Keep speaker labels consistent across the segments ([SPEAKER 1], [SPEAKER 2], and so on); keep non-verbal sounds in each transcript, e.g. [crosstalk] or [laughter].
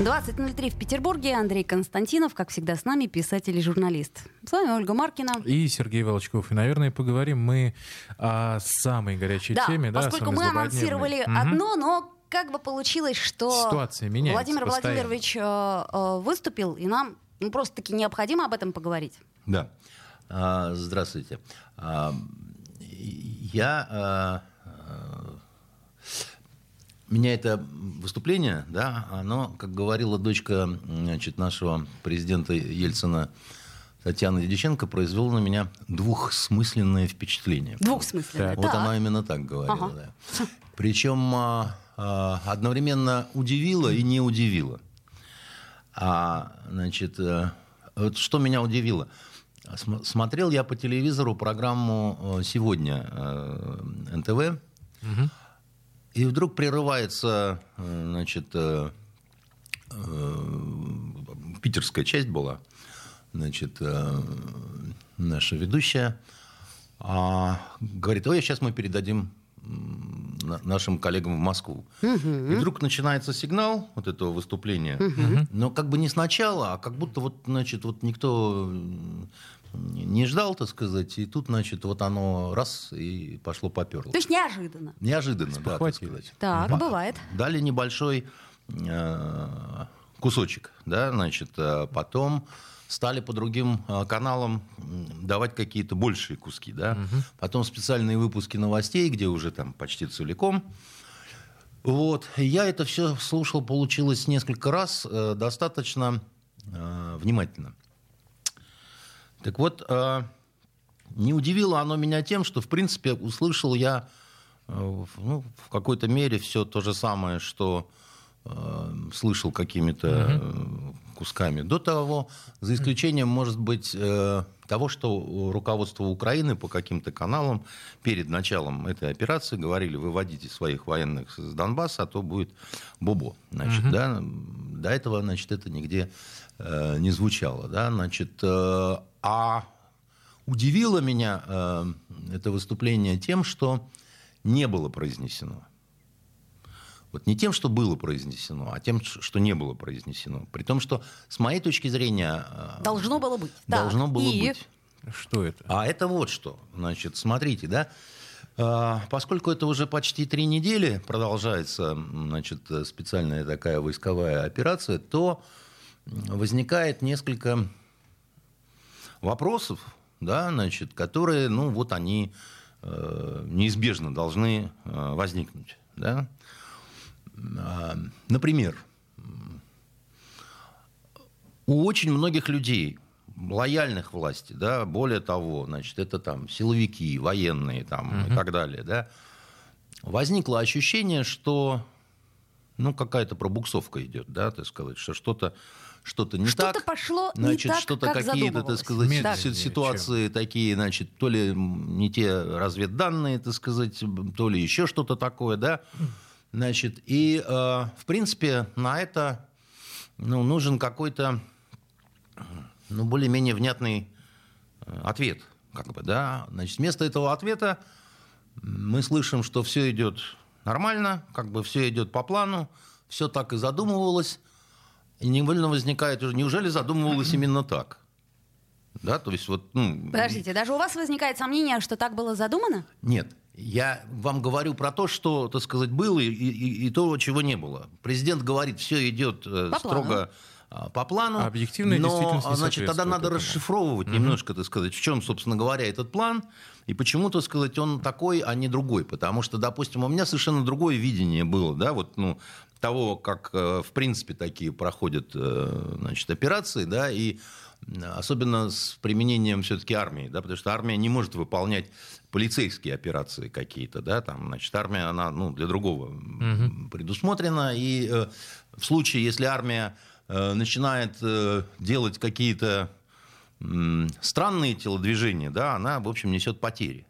[SPEAKER 1] 20.03 в Петербурге. Андрей Константинов, как всегда, с нами, писатель и журналист. С вами Ольга Маркина.
[SPEAKER 2] И Сергей Волчков. И, наверное, поговорим мы о самой горячей
[SPEAKER 1] да,
[SPEAKER 2] теме.
[SPEAKER 1] Поскольку
[SPEAKER 2] да,
[SPEAKER 1] мы анонсировали угу. одно, но как бы получилось, что
[SPEAKER 2] Ситуация меняется
[SPEAKER 1] Владимир
[SPEAKER 2] постоянно.
[SPEAKER 1] Владимирович э, э, выступил, и нам ну, просто-таки необходимо об этом поговорить.
[SPEAKER 3] Да. А, здравствуйте. А, я... А, меня это выступление, да, оно, как говорила дочка значит, нашего президента Ельцина Татьяна Дедиченко, произвело на меня двухсмысленное впечатление.
[SPEAKER 1] Двухсмысленное,
[SPEAKER 3] Вот
[SPEAKER 1] так.
[SPEAKER 3] она именно так говорила,
[SPEAKER 1] Ага.
[SPEAKER 3] да. Причем а, а, одновременно удивило и не удивило. А, значит, э, вот что меня удивило. См- Смотрел я по телевизору программу э, «Сегодня» э, НТВ, и вдруг прерывается, э, значит, э, э, питерская часть была, значит, э, наша ведущая, а, говорит, ой, сейчас мы передадим нашим коллегам в Москву. И вдруг начинается сигнал вот этого выступления, но как бы не сначала, а как будто вот, значит, вот никто не ждал, так сказать, и тут, значит, вот оно раз и пошло поперло.
[SPEAKER 1] То есть неожиданно.
[SPEAKER 3] Неожиданно, да, так сказать.
[SPEAKER 1] Так,
[SPEAKER 3] Ба-
[SPEAKER 1] бывает.
[SPEAKER 3] Дали небольшой э, кусочек, да, значит, э, потом стали по другим э, каналам давать какие-то большие куски, да. Потом специальные выпуски новостей, где уже там почти целиком. Вот. Я это все слушал, получилось несколько раз, э, достаточно э, внимательно. Так вот, э, не удивило оно меня тем, что, в принципе, услышал я э, в- ну, в какой-то мере все то же самое, что э, слышал какими-то э, кусками до того, за исключением, может быть, того, что руководство Украины по каким-то каналам перед началом этой операции говорили, выводите своих военных с Донбасса, а то будет бобо. Значит, да, до этого, значит, это нигде э, не звучало. Да, значит, э, а удивило меня э, это выступление тем, что не было произнесено. Вот не тем, что было произнесено, а тем, что не было произнесено. При том, что с моей точки зрения э,
[SPEAKER 1] Должно было быть. Так,
[SPEAKER 3] должно было
[SPEAKER 1] и?
[SPEAKER 3] быть.
[SPEAKER 2] Что это?
[SPEAKER 3] А это вот что. Значит, смотрите, да. А, Поскольку это уже почти три недели продолжается значит, э, специальная такая войсковая операция, то возникает несколько вопросов, да, значит, которые, ну, вот они э, неизбежно должны э, возникнуть. Да? А, Например, у очень многих людей, лояльных власти, да, более того, значит, это там силовики, военные там, и так далее, да, возникло ощущение, что ну, какая-то пробуксовка идет, да, так сказать, что что-то что-то не
[SPEAKER 1] Что-то
[SPEAKER 3] так.
[SPEAKER 1] пошло не
[SPEAKER 3] значит,
[SPEAKER 1] так,
[SPEAKER 3] что-то
[SPEAKER 1] как
[SPEAKER 3] какие-то, так сказать,
[SPEAKER 2] Медленнее,
[SPEAKER 3] си- ситуации такие, значит, то ли не те разведданные, так сказать, то ли еще что-то такое, да. Значит, и, э, в принципе, на это ну, нужен какой-то ну, более-менее внятный э, ответ, как бы, да. Значит, вместо этого ответа мы слышим, что все идет нормально, как бы все идет по плану, все так и задумывалось, и невольно возникает уже, неужели задумывалось именно так? Да, то есть вот, ну,
[SPEAKER 1] Подождите, даже у вас возникает сомнение, что так было задумано?
[SPEAKER 3] нет, я вам говорю про то, что, так сказать, было и, и- и то, чего не было. Президент говорит, все идет э, строго а, по плану.
[SPEAKER 2] А объективная
[SPEAKER 3] но,
[SPEAKER 2] действительность не
[SPEAKER 3] а, значит, тогда надо
[SPEAKER 2] этому.
[SPEAKER 3] расшифровывать немножко, так сказать, в чем, собственно говоря, этот план и почему, так сказать, он такой, а не другой. Потому что, допустим, у меня совершенно другое видение было, да, вот, ну, того, как, э, в принципе, такие проходят, э, значит, операции, да, и особенно с применением все-таки армии, да, потому что армия не может выполнять полицейские операции какие-то, да, там, значит, армия, она, ну, для другого м, предусмотрена, и э, в случае, если армия начинает э, делать какие-то странные телодвижения, да, она, в общем, несет потери.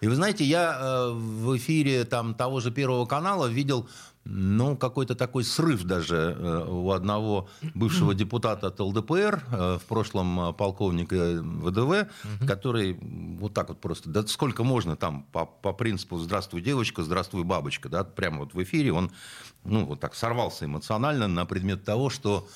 [SPEAKER 3] И вы знаете, я э, в эфире там того же Первого канала видел ну, какой-то такой срыв даже э, у одного бывшего депутата от ЛДПР, э, в прошлом э, полковника ВДВ, который вот так вот просто, да сколько можно там по, по принципу «здравствуй, девочка, здравствуй, бабочка», да, прямо вот в эфире он, ну, вот так сорвался эмоционально на предмет того, что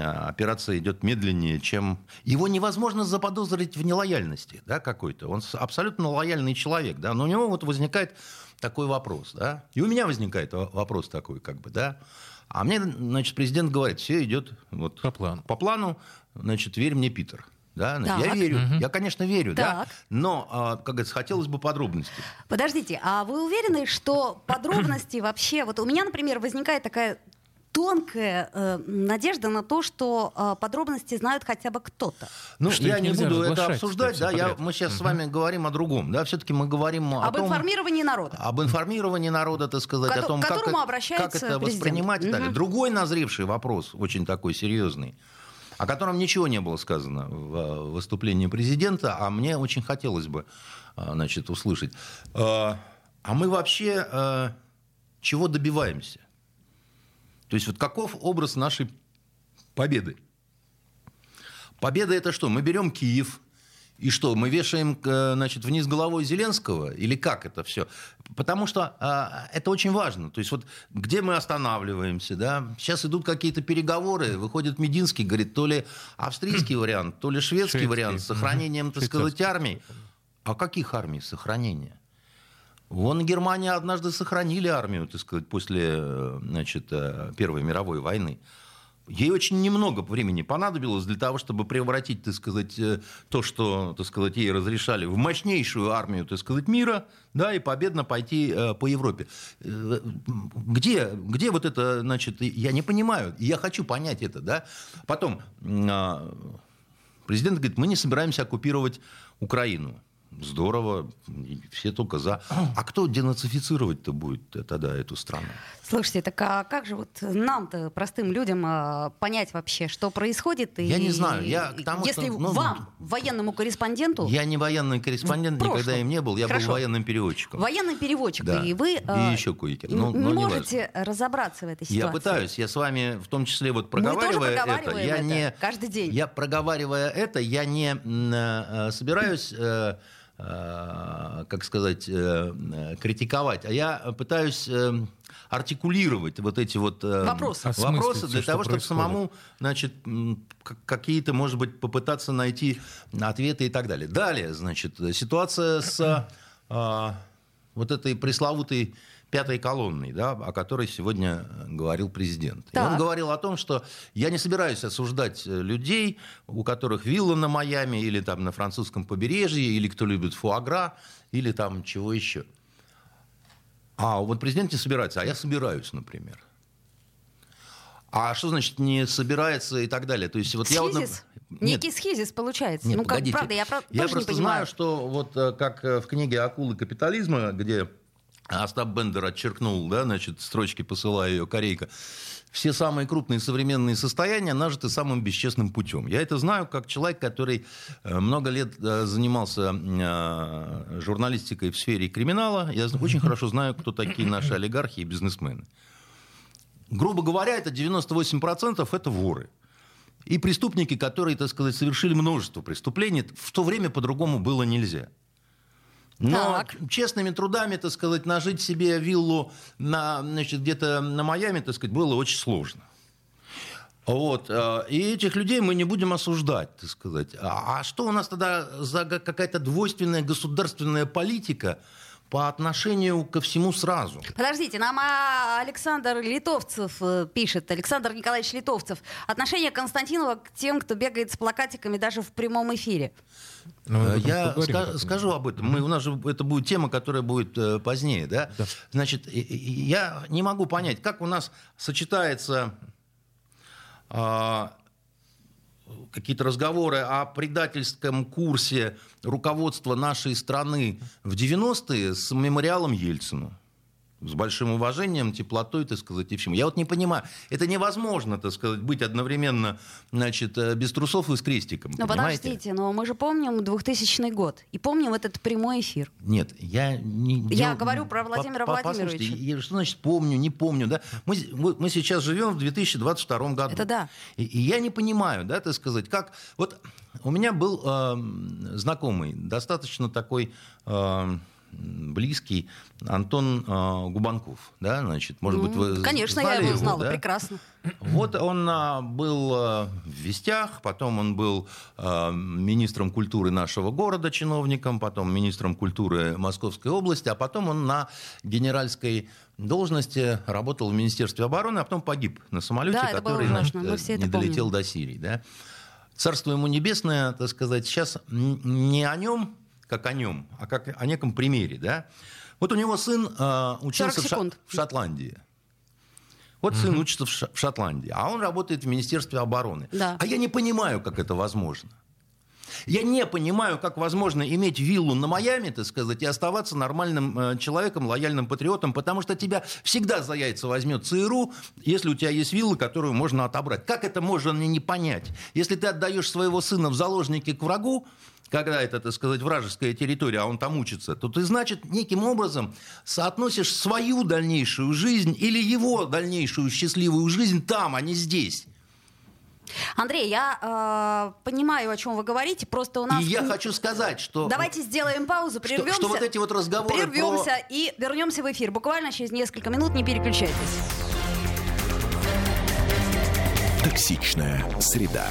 [SPEAKER 3] операция идет медленнее, чем... Его невозможно заподозрить в нелояльности да, какой-то. Он абсолютно лояльный человек, да, но у него вот возникает такой вопрос, да, и у меня возникает вопрос такой, как бы, да, а мне, значит, президент говорит, все идет вот
[SPEAKER 2] по плану,
[SPEAKER 3] по плану значит, верь мне, Питер. Да, я верю, угу. я, конечно, верю, так. да, но, а, как говорится, хотелось бы подробностей.
[SPEAKER 1] Подождите, а вы уверены, что подробности вообще, вот у меня, например, возникает такая тонкая э, надежда на то, что э, подробности знают хотя бы кто-то.
[SPEAKER 3] Ну, что я не буду это обсуждать, да, я, мы сейчас угу. с вами говорим о другом, да, все-таки мы говорим
[SPEAKER 1] об
[SPEAKER 3] о том,
[SPEAKER 1] информировании народа.
[SPEAKER 3] Об информировании народа, так сказать,
[SPEAKER 1] Ко-
[SPEAKER 3] о том, как,
[SPEAKER 1] как
[SPEAKER 3] это воспринимать и далее. Другой назревший вопрос, очень такой серьезный о котором ничего не было сказано в э, выступлении президента, а мне очень хотелось бы э, значит, услышать. Э, а мы вообще чего добиваемся? То есть вот каков образ нашей победы? Победа это что? Мы берем Киев, и что, мы вешаем э, значит, вниз головой Зеленского? Или как это все? Потому что а, это очень важно. То есть вот где мы останавливаемся, да? Сейчас идут какие-то переговоры, выходит Мединский, говорит, то ли австрийский [clears throat] вариант, то ли шведский, шведский. вариант с сохранением, так сказать, армий. А каких армий сохранения? Вон Германия однажды сохранили армию, так сказать, после э, значит, э, Первой мировой войны. Ей очень немного времени понадобилось для того, чтобы превратить, так сказать, э, то, что, так сказать, ей разрешали, в мощнейшую армию, так сказать, мира, да, и победно пойти по Европе. Где, где вот это, значит, я не понимаю, я хочу понять это, да. Потом а, президент говорит, мы не собираемся оккупировать Украину здорово, все только за. А кто денацифицировать-то будет тогда эту страну?
[SPEAKER 1] Слушайте, так а как же вот нам-то, простым людям, а, понять вообще, что происходит?
[SPEAKER 3] Я и, не знаю. Я к тому,
[SPEAKER 1] если
[SPEAKER 3] что,
[SPEAKER 1] ну, вам, военному корреспонденту...
[SPEAKER 3] Я не военный корреспондент, ну, никогда им не был. Я Хорошо. был военным переводчиком.
[SPEAKER 1] Военный переводчик. Да. И вы
[SPEAKER 3] и а, еще кое-кем.
[SPEAKER 1] Ну, не, не можете важно. разобраться в этой ситуации.
[SPEAKER 3] Я пытаюсь. Я с вами, в том числе, вот проговаривая это, я
[SPEAKER 1] это
[SPEAKER 3] не...
[SPEAKER 1] Каждый день.
[SPEAKER 3] Я проговаривая это, я не э, собираюсь... Э, как сказать, э, критиковать, а я пытаюсь э, артикулировать вот эти вот
[SPEAKER 1] вопросы,
[SPEAKER 3] вопросы для того, чтобы самому, значит, какие-то, может быть, попытаться найти ответы и так далее. Далее, значит, ситуация с вот этой пресловутой пятой колонной, да, о которой сегодня говорил президент. И он говорил о том, что я не собираюсь осуждать э, людей, у которых вилла на Майами или там на французском побережье, или кто любит фуагра, или там чего еще. А вот президент не собирается, а я собираюсь, например. А что значит не собирается и так далее? То есть вот
[SPEAKER 1] схизис?
[SPEAKER 3] я вот
[SPEAKER 1] Некий схизис получается.
[SPEAKER 3] Нет,
[SPEAKER 1] ну,
[SPEAKER 3] погодите.
[SPEAKER 1] как, правда, я,
[SPEAKER 3] я
[SPEAKER 1] просто
[SPEAKER 3] не знаю, что вот э, как э, в книге «Акулы капитализма», где Остап Бендер отчеркнул, да, значит, строчки посылая ее корейка. Все самые крупные современные состояния нажиты самым бесчестным путем. Я это знаю как человек, который э, много лет э, занимался э, журналистикой в сфере криминала. Я очень хорошо знаю, кто такие наши олигархи и бизнесмены. Грубо говоря, это 98% это воры. И преступники, которые, так сказать, совершили множество преступлений, в то время по-другому было нельзя. Но так. честными трудами, так сказать, нажить себе виллу на, значит, где-то на Майами, так сказать, было очень сложно. Вот. Э, и этих людей мы не будем осуждать, так сказать. А, а что у нас тогда за какая-то двойственная государственная политика, по отношению ко всему сразу.
[SPEAKER 1] Подождите, нам а, Александр Литовцев э, пишет, Александр Николаевич Литовцев, отношение Константинова к тем, кто бегает с плакатиками даже в прямом эфире.
[SPEAKER 3] Ну, Я ска- скажу об этом. Мы, у нас же это будет тема, которая будет э, позднее. Да? Да. Значит, я не могу понять, как у нас сочетается э, какие-то разговоры о предательском курсе руководства нашей страны в 90-е с мемориалом Ельцину. С большим уважением, теплотой, так сказать, и всем. Я вот не понимаю, это невозможно, так сказать, быть одновременно, значит, э, без трусов и с крестиком.
[SPEAKER 1] Но
[SPEAKER 3] понимаете?
[SPEAKER 1] подождите, но мы же помним 2000 год и помним этот прямой эфир.
[SPEAKER 3] Нет, я не...
[SPEAKER 1] Я говорю про Владимира
[SPEAKER 3] по-
[SPEAKER 1] Владимировича.
[SPEAKER 3] Послушайте, я- что значит помню, не помню, да? Мы, мы мы сейчас живем в 2022 году.
[SPEAKER 1] Это да.
[SPEAKER 3] И, и я не понимаю, да, так сказать, как... Вот у меня был э, знакомый, достаточно такой... э, близкий Антон э, Губанков, да, значит, может быть, вы
[SPEAKER 1] Ну, Конечно, я его знала
[SPEAKER 3] да?
[SPEAKER 1] прекрасно.
[SPEAKER 3] Вот он а, был а, в Вестях, потом он был а, министром культуры нашего города, чиновником, потом министром культуры Московской области, а потом он на генеральской должности работал в Министерстве обороны, а потом погиб на самолете,
[SPEAKER 1] Да,
[SPEAKER 3] который значит,
[SPEAKER 1] все
[SPEAKER 3] не
[SPEAKER 1] это помним.
[SPEAKER 3] долетел до Сирии. Да? Царство ему небесное, так сказать, сейчас не о нем, как о нем, а как о неком примере. Да? Вот у него сын а, учился
[SPEAKER 1] 40
[SPEAKER 3] в, Ша-
[SPEAKER 1] секунд.
[SPEAKER 3] в Шотландии. Вот сын учится в, Ша- в Шотландии, а он работает в Министерстве обороны.
[SPEAKER 1] Да.
[SPEAKER 3] А я не понимаю, как это возможно. Я не понимаю, как возможно иметь виллу на Майами, так сказать, и оставаться нормальным э, человеком, лояльным патриотом, потому что тебя всегда за яйца возьмет ЦРУ, если у тебя есть вилла, которую можно отобрать. Как это можно мне не понять? Если ты отдаешь своего сына в заложники к врагу, когда это, так сказать, вражеская территория, а он там учится, то ты, значит, неким образом соотносишь свою дальнейшую жизнь или его дальнейшую счастливую жизнь там, а не здесь.
[SPEAKER 1] Андрей, я э, понимаю, о чем вы говорите, просто у нас...
[SPEAKER 3] И я хочу сказать, что...
[SPEAKER 1] Давайте сделаем паузу,
[SPEAKER 3] что,
[SPEAKER 1] прервемся.
[SPEAKER 3] что вот эти вот разговоры
[SPEAKER 1] Прервемся
[SPEAKER 3] про...
[SPEAKER 1] и вернемся в эфир. Буквально через несколько минут, не переключайтесь.
[SPEAKER 4] Токсичная среда.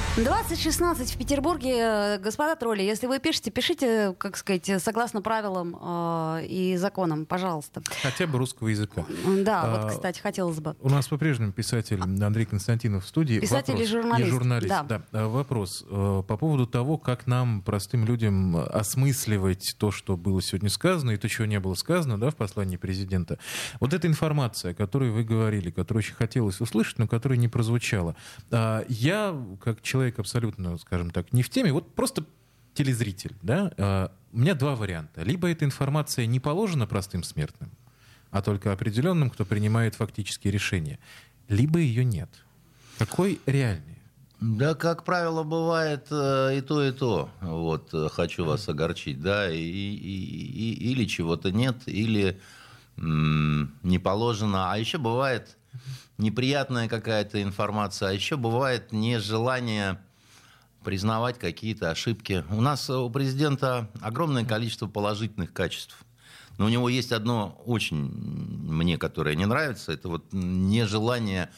[SPEAKER 1] 2016 в Петербурге. Э, Господа тролли, если вы пишете, пишите, как сказать, согласно правилам э, и законам, пожалуйста.
[SPEAKER 2] Хотя бы русского языка.
[SPEAKER 1] Да,
[SPEAKER 2] А,
[SPEAKER 1] вот, кстати, хотелось бы.
[SPEAKER 2] У нас по-прежнему писатель Андрей Константинов в студии.
[SPEAKER 1] Писатель и
[SPEAKER 2] Вопрос.
[SPEAKER 1] журналист,
[SPEAKER 2] И журналист,
[SPEAKER 1] да.
[SPEAKER 2] да. А, Вопрос э, по поводу того, как нам, простым людям, осмысливать то, что было сегодня сказано, и то, чего не было сказано да, в послании президента. Вот эта информация, о которой вы говорили, которую очень хотелось услышать, но которая не прозвучала. А, Я, как человек абсолютно, скажем так, не в теме, вот просто телезритель, да, а, у меня два варианта. Либо эта информация не положена простым смертным, а только определенным, кто принимает фактические решения. Либо ее нет. Какой реальнее?
[SPEAKER 3] Да, как правило, бывает э, и то, и то. Вот, э, хочу вас огорчить, да, и, и- и- или чего-то нет, или м, не положено. А еще бывает неприятная какая-то информация, а еще бывает нежелание признавать какие-то ошибки. У нас у президента огромное количество положительных качеств. Но у него есть одно очень мне, которое не нравится, это вот нежелание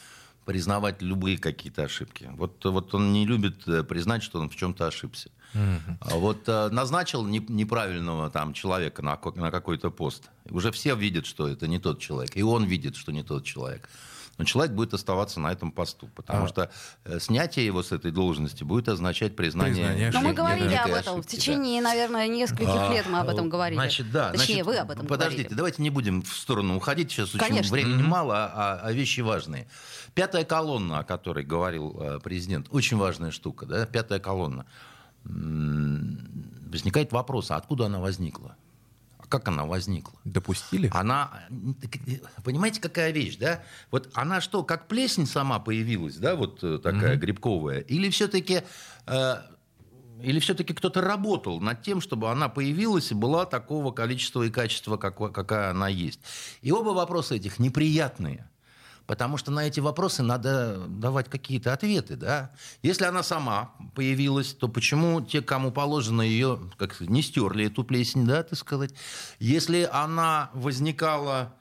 [SPEAKER 3] признавать любые какие-то ошибки. Вот, вот он не любит э, признать, что он в чем-то ошибся. А Вот э, назначил не- неправильного там человека на какой-то пост. Уже все видят, что это не тот человек. И он видит, что не тот человек. Но человек будет оставаться на этом посту, потому
[SPEAKER 2] А.
[SPEAKER 3] что э, снятие его с этой должности будет означать признание.
[SPEAKER 2] Признание
[SPEAKER 1] Но мы говорили
[SPEAKER 2] да.
[SPEAKER 1] об этом в
[SPEAKER 3] ошибки, да.
[SPEAKER 1] течение, наверное, нескольких
[SPEAKER 3] А,
[SPEAKER 1] лет мы об этом говорили.
[SPEAKER 3] Значит, да.
[SPEAKER 1] Точнее,
[SPEAKER 3] значит,
[SPEAKER 1] вы об этом
[SPEAKER 3] Подождите,
[SPEAKER 1] говорили.
[SPEAKER 3] давайте не будем в сторону уходить. Сейчас очень
[SPEAKER 1] Конечно.
[SPEAKER 3] времени мало, а, а вещи важные. Пятая колонна, о которой говорил э, президент, очень важная штука, да, пятая колонна. Возникает вопрос, а откуда она возникла? Как она возникла?
[SPEAKER 2] Допустили?
[SPEAKER 3] Она, понимаете, какая вещь, да? Вот она что, как плесень сама появилась, да, вот э, такая грибковая, или все-таки или все-таки кто-то работал над тем, чтобы она появилась и была такого количества и качества, какой- какая она есть. И оба вопроса этих неприятные. Потому что на эти вопросы надо давать какие-то ответы, да. Если она сама появилась, то почему те, кому положено ее, как не стерли эту плесень, да, так сказать. Если она возникала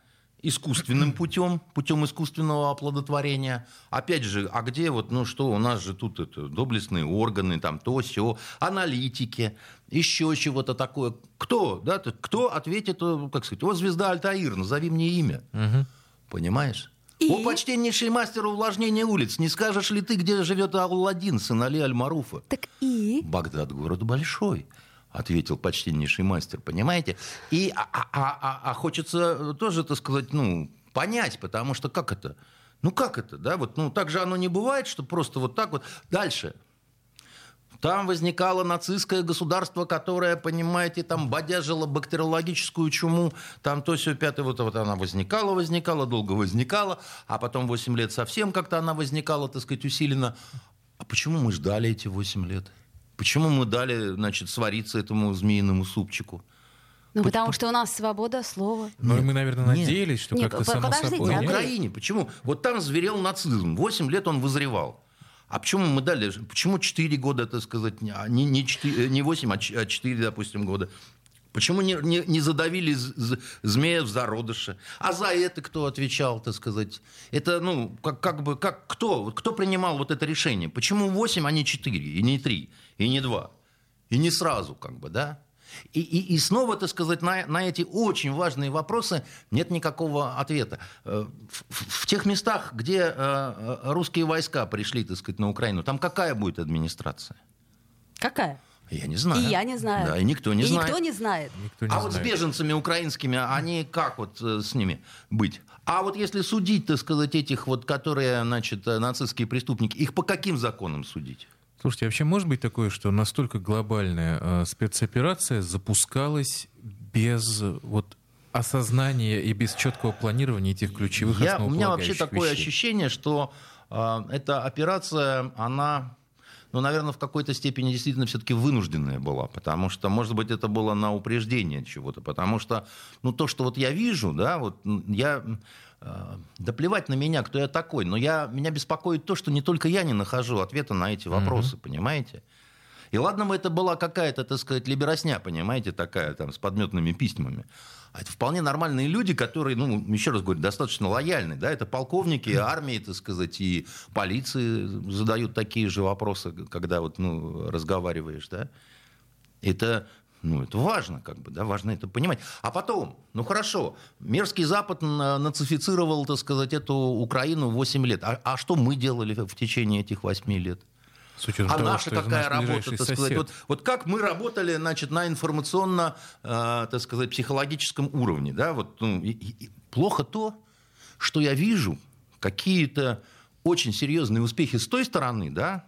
[SPEAKER 3] искусственным [clears throat] путем, путем искусственного оплодотворения. Опять же, а где вот, ну что, у нас же тут это, доблестные органы, там то, все, аналитики, еще чего-то такое. Кто, да, кто ответит, э, как сказать, о, звезда Альтаир, назови мне имя. Понимаешь?
[SPEAKER 1] И?
[SPEAKER 3] О, почтеннейший мастер увлажнения улиц, не скажешь ли ты, где живет Алладин, сын Али Аль-Маруфа?
[SPEAKER 1] Так и?
[SPEAKER 3] Багдад город большой, ответил почтеннейший мастер, понимаете? И, а, а, а, а хочется тоже, так сказать, ну, понять, потому что как это? Ну как это, да? Вот, ну так же оно не бывает, что просто вот так вот. Дальше. Там возникало нацистское государство, которое, понимаете, там бодяжило бактериологическую чуму, там то все пятое, вот, вот она возникала, возникала, долго возникала, а потом 8 лет совсем как-то она возникала, так сказать, усиленно. А почему мы ждали эти 8 лет? Почему мы дали, значит, свариться этому змеиному супчику?
[SPEAKER 1] Ну, потому что у нас свобода слова.
[SPEAKER 2] Ну, и мы, наверное,
[SPEAKER 3] Нет.
[SPEAKER 2] надеялись, что
[SPEAKER 1] Нет,
[SPEAKER 2] как-то
[SPEAKER 1] по-
[SPEAKER 2] само
[SPEAKER 1] подождите,
[SPEAKER 2] собой.
[SPEAKER 3] На
[SPEAKER 1] Андрей.
[SPEAKER 2] нет?
[SPEAKER 3] Украине. Почему? Вот там зверел нацизм. Восемь лет он вызревал. А почему мы дали? Почему 4 года, так сказать, а не, не, 4, не 8, а 4, допустим, года? Почему не, не, не задавили з- змея в зародыше? А за это кто отвечал, так сказать? Это, ну, как, как бы, как, кто? Кто принимал вот это решение? Почему 8, а не 4, и не 3, и не 2? И не сразу, как бы, да? И, и, и снова, так сказать, на, на эти очень важные вопросы нет никакого ответа. Э, В, в- в тех местах, где э, э, русские войска пришли, так сказать, на Украину, там какая будет администрация?
[SPEAKER 1] Какая?
[SPEAKER 3] Я не знаю.
[SPEAKER 1] И я не знаю.
[SPEAKER 3] Да, и никто не
[SPEAKER 1] и
[SPEAKER 3] знает.
[SPEAKER 1] никто не знает.
[SPEAKER 2] Никто не
[SPEAKER 3] а вот с
[SPEAKER 2] знает.
[SPEAKER 3] беженцами украинскими, они как вот с ними быть? А вот если судить, так сказать, этих вот, которые, значит, нацистские преступники, их по каким законам судить?
[SPEAKER 2] Слушайте, вообще может быть такое, что настолько глобальная э, спецоперация запускалась без вот осознания и без четкого планирования этих ключевых
[SPEAKER 3] Я, у меня вообще такое
[SPEAKER 2] вещей?
[SPEAKER 3] ощущение, что э, эта операция, она, ну, наверное, в какой-то степени действительно все-таки вынужденная была, потому что, может быть, это было на упреждение чего-то, потому что, ну, то, что вот я вижу, да, вот я, да плевать на меня, кто я такой, но я, меня беспокоит то, что не только я не нахожу ответа на эти вопросы, понимаете? И ладно бы это была какая-то, так сказать, либеросня, понимаете, такая там с подметными письмами. А это вполне нормальные люди, которые, ну, еще раз говорю, достаточно лояльны, да, это полковники армии, так сказать, и полиции задают такие же вопросы, когда вот, ну, разговариваешь, да. Это, ну, это важно, как бы, да, важно это понимать. А потом, ну, хорошо, мерзкий Запад на- нацифицировал, так сказать, эту Украину 8 лет. А, а что мы делали в течение этих 8 лет?
[SPEAKER 2] С учетом
[SPEAKER 3] А
[SPEAKER 2] того,
[SPEAKER 3] наша
[SPEAKER 2] что
[SPEAKER 3] какая работа, так сказать? Вот, вот как мы работали, значит, на информационно, э, так сказать, психологическом уровне, да? Вот ну, и- и плохо то, что я вижу какие-то очень серьезные успехи с той стороны, да,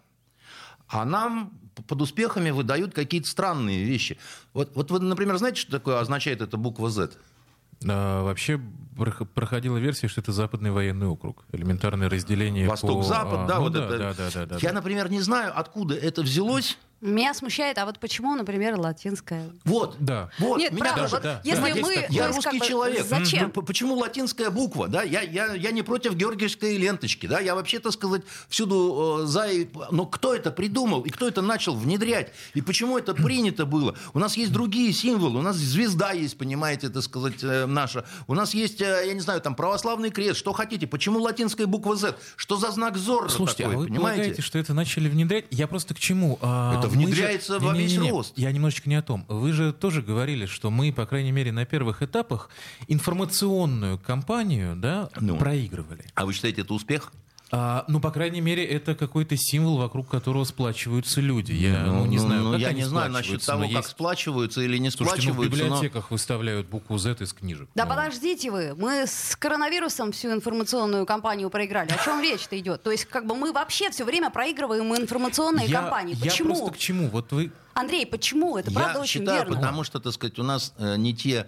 [SPEAKER 3] а нам под успехами выдают какие-то странные вещи. Вот, вот вы, например, знаете, что такое означает эта буква Z?
[SPEAKER 2] А, вообще прох- проходила версия, что это Западный военный округ. Элементарное разделение
[SPEAKER 3] Восток-Запад,
[SPEAKER 2] по...
[SPEAKER 3] да,
[SPEAKER 2] а, ну
[SPEAKER 3] вот
[SPEAKER 2] да,
[SPEAKER 3] это.
[SPEAKER 2] Да, да, да, да,
[SPEAKER 3] я,
[SPEAKER 2] да.
[SPEAKER 3] например, не знаю, откуда это взялось.
[SPEAKER 1] Меня смущает, а вот почему, например, латинская?
[SPEAKER 3] Вот,
[SPEAKER 2] Да.
[SPEAKER 3] вот.
[SPEAKER 1] Нет,
[SPEAKER 3] меня
[SPEAKER 1] правда,
[SPEAKER 3] тоже-
[SPEAKER 1] вот
[SPEAKER 2] да,
[SPEAKER 1] если
[SPEAKER 2] да,
[SPEAKER 1] мы...
[SPEAKER 3] Я
[SPEAKER 1] как
[SPEAKER 3] русский
[SPEAKER 1] бы
[SPEAKER 3] человек.
[SPEAKER 1] Зачем?
[SPEAKER 3] Ну, п- Почему латинская буква? Да? Я, я, я не против георгиевской ленточки. Да? Я вообще, так сказать, всюду э, за... Но кто это придумал? И кто это начал внедрять? И почему это принято было? У нас есть другие символы. У нас звезда есть, понимаете, так сказать, э, наша. У нас есть, э, я не знаю, там православный крест. Что хотите? Почему латинская буква Z? Что за знак Зорро
[SPEAKER 2] Слушайте,
[SPEAKER 3] такой?
[SPEAKER 2] а вы
[SPEAKER 3] понимаете?
[SPEAKER 2] полагаете, что это начали внедрять? Я просто к чему? А,
[SPEAKER 3] Это
[SPEAKER 2] мы же-
[SPEAKER 3] внедряется во весь
[SPEAKER 2] Не-не-не,
[SPEAKER 3] рост.
[SPEAKER 2] Я немножечко не о том. Вы же тоже говорили, что мы, по крайней мере, на первых этапах информационную кампанию да,
[SPEAKER 3] Ну.
[SPEAKER 2] проигрывали.
[SPEAKER 3] А вы считаете, это успех?
[SPEAKER 2] А, ну, по крайней мере, это какой-то символ, вокруг которого сплачиваются люди. Я ну, не знаю,
[SPEAKER 3] ну,
[SPEAKER 2] как
[SPEAKER 3] я
[SPEAKER 2] они
[SPEAKER 3] не знаю насчет
[SPEAKER 2] сплачиваются,
[SPEAKER 3] того,
[SPEAKER 2] но
[SPEAKER 3] как
[SPEAKER 2] есть-
[SPEAKER 3] сплачиваются или не
[SPEAKER 2] Слушайте, ну, в
[SPEAKER 3] сплачиваются. но-
[SPEAKER 2] библиотеках выставляют букву Z из книжек.
[SPEAKER 1] Да
[SPEAKER 2] Ну,
[SPEAKER 1] подождите вы, мы с коронавирусом всю информационную кампанию проиграли. О чем речь-то идет? То есть как бы мы вообще все время проигрываем информационные
[SPEAKER 2] я,
[SPEAKER 1] кампании.
[SPEAKER 2] я
[SPEAKER 1] Почему?
[SPEAKER 2] просто к чему? Вот вы
[SPEAKER 1] Андрей, почему? Это правда
[SPEAKER 3] Я
[SPEAKER 1] очень
[SPEAKER 3] считаю,
[SPEAKER 1] верно.
[SPEAKER 3] потому что, так сказать, у нас э, не те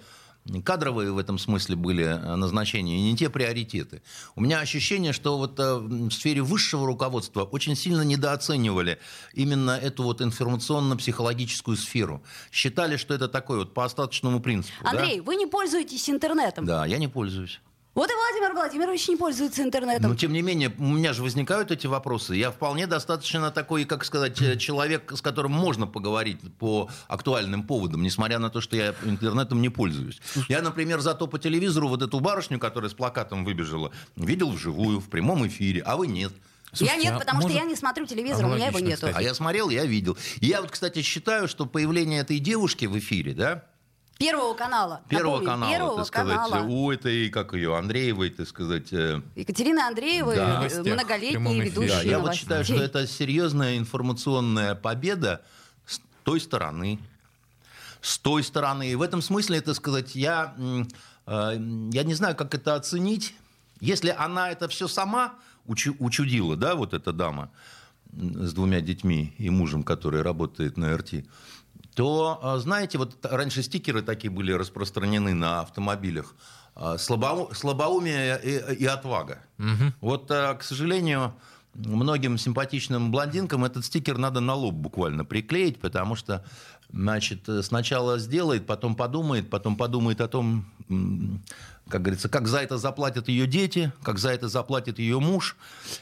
[SPEAKER 3] кадровые в этом смысле были э, назначения, и не те приоритеты. У меня ощущение, что вот э, в сфере высшего руководства очень сильно недооценивали именно эту вот информационно-психологическую сферу. Считали, что это такой вот по остаточному принципу. да?
[SPEAKER 1] Андрей, вы не пользуетесь интернетом.
[SPEAKER 3] Да, я не пользуюсь.
[SPEAKER 1] Вот и Владимир Владимирович не пользуется интернетом.
[SPEAKER 3] Но тем не менее, у меня же возникают эти вопросы. Я вполне достаточно такой, как сказать, э, человек, с которым можно поговорить по актуальным поводам, несмотря на то, что я интернетом не пользуюсь. Я, например, зато по телевизору вот эту барышню, которая с плакатом выбежала, видел вживую, в прямом эфире, а вы нет.
[SPEAKER 1] я
[SPEAKER 2] Слушайте,
[SPEAKER 1] нет,
[SPEAKER 2] а
[SPEAKER 1] потому что
[SPEAKER 2] может-
[SPEAKER 1] я не смотрю телевизор, у меня его
[SPEAKER 2] Аналогично,
[SPEAKER 1] нету.
[SPEAKER 3] А я смотрел, я видел. Я вот, кстати, считаю, что появление этой девушки в эфире, да,
[SPEAKER 1] Первого канала.
[SPEAKER 3] Первого
[SPEAKER 1] Напомню,
[SPEAKER 3] канала,
[SPEAKER 1] Первого
[SPEAKER 3] так сказать,
[SPEAKER 1] канала.
[SPEAKER 3] у этой, как ее, Андреевой, так сказать, э,
[SPEAKER 1] Екатерины Андреевой,
[SPEAKER 3] Да.
[SPEAKER 1] э,
[SPEAKER 2] Новостях, в прямом
[SPEAKER 1] многолетние
[SPEAKER 2] эфире.
[SPEAKER 1] ведущие
[SPEAKER 3] Да, я вот считаю, что это серьезная информационная победа с той стороны. С той стороны. И в этом смысле, это сказать, я, э, я не знаю, как это оценить. Если она это все сама учу- учудила, да, вот эта дама с двумя детьми и мужем, который работает на РТ, то, э, знаете, вот раньше стикеры такие были распространены на автомобилях. э, слабоу- Слабоумие и, и отвага. Вот, э, к сожалению, многим симпатичным блондинкам этот стикер надо на лоб буквально приклеить, потому что, значит, э, сначала сделает, потом подумает, потом подумает о том, как говорится, как за это заплатят ее дети, как за это заплатит ее муж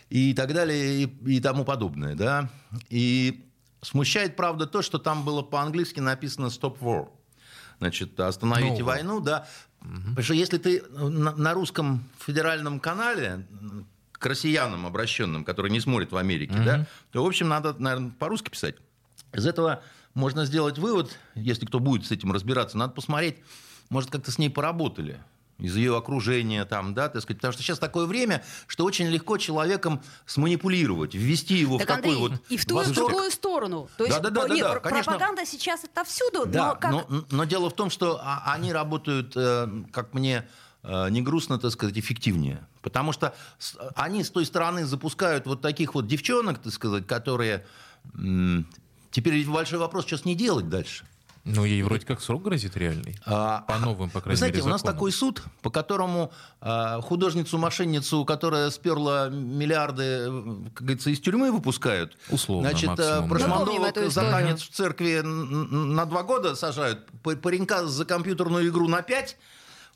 [SPEAKER 3] и так далее и, и тому подобное, да. И смущает, правда, то, что там было по-английски написано «stop war». Значит, остановите
[SPEAKER 2] Ну,
[SPEAKER 3] войну, да. Потому что если ты на, на русском федеральном канале к россиянам обращенным, которые не смотрят в Америке, да, то, в общем, надо, наверное, по-русски писать. Из этого можно сделать вывод, если кто будет с этим разбираться, надо посмотреть, может, как-то с ней поработали из ее окружения, там, да, так сказать, потому что сейчас такое время, что очень легко человеком сманипулировать, ввести его
[SPEAKER 1] Так,
[SPEAKER 3] в такой
[SPEAKER 1] Андрей,
[SPEAKER 3] вот
[SPEAKER 1] и в ту, и в другую сторону. То есть,
[SPEAKER 3] Да-да-да-да-да,
[SPEAKER 1] нет, пр-
[SPEAKER 3] конечно.
[SPEAKER 1] пропаганда сейчас это всюду,
[SPEAKER 3] Да,
[SPEAKER 1] но как...
[SPEAKER 3] но, но дело в том, что а- они работают, э, как мне э, не грустно, так сказать, эффективнее. Потому что они с той стороны запускают вот таких вот девчонок, так сказать, которые... Теперь ведь большой вопрос, что с ней делать дальше.
[SPEAKER 2] Ну, ей вроде как срок грозит реальный.
[SPEAKER 3] А,
[SPEAKER 2] По новым, по
[SPEAKER 3] Вы
[SPEAKER 2] крайней
[SPEAKER 3] знаете,
[SPEAKER 2] мере,
[SPEAKER 3] у нас такой суд, по которому а, художницу-мошенницу, которая сперла миллиарды, э, как говорится, из тюрьмы выпускают.
[SPEAKER 2] Условно,
[SPEAKER 3] Значит,
[SPEAKER 2] максимум,
[SPEAKER 3] э,
[SPEAKER 2] да.
[SPEAKER 3] прошмандовок
[SPEAKER 1] эту
[SPEAKER 3] за танец в церкви на два года сажают, паренька за компьютерную игру на пять.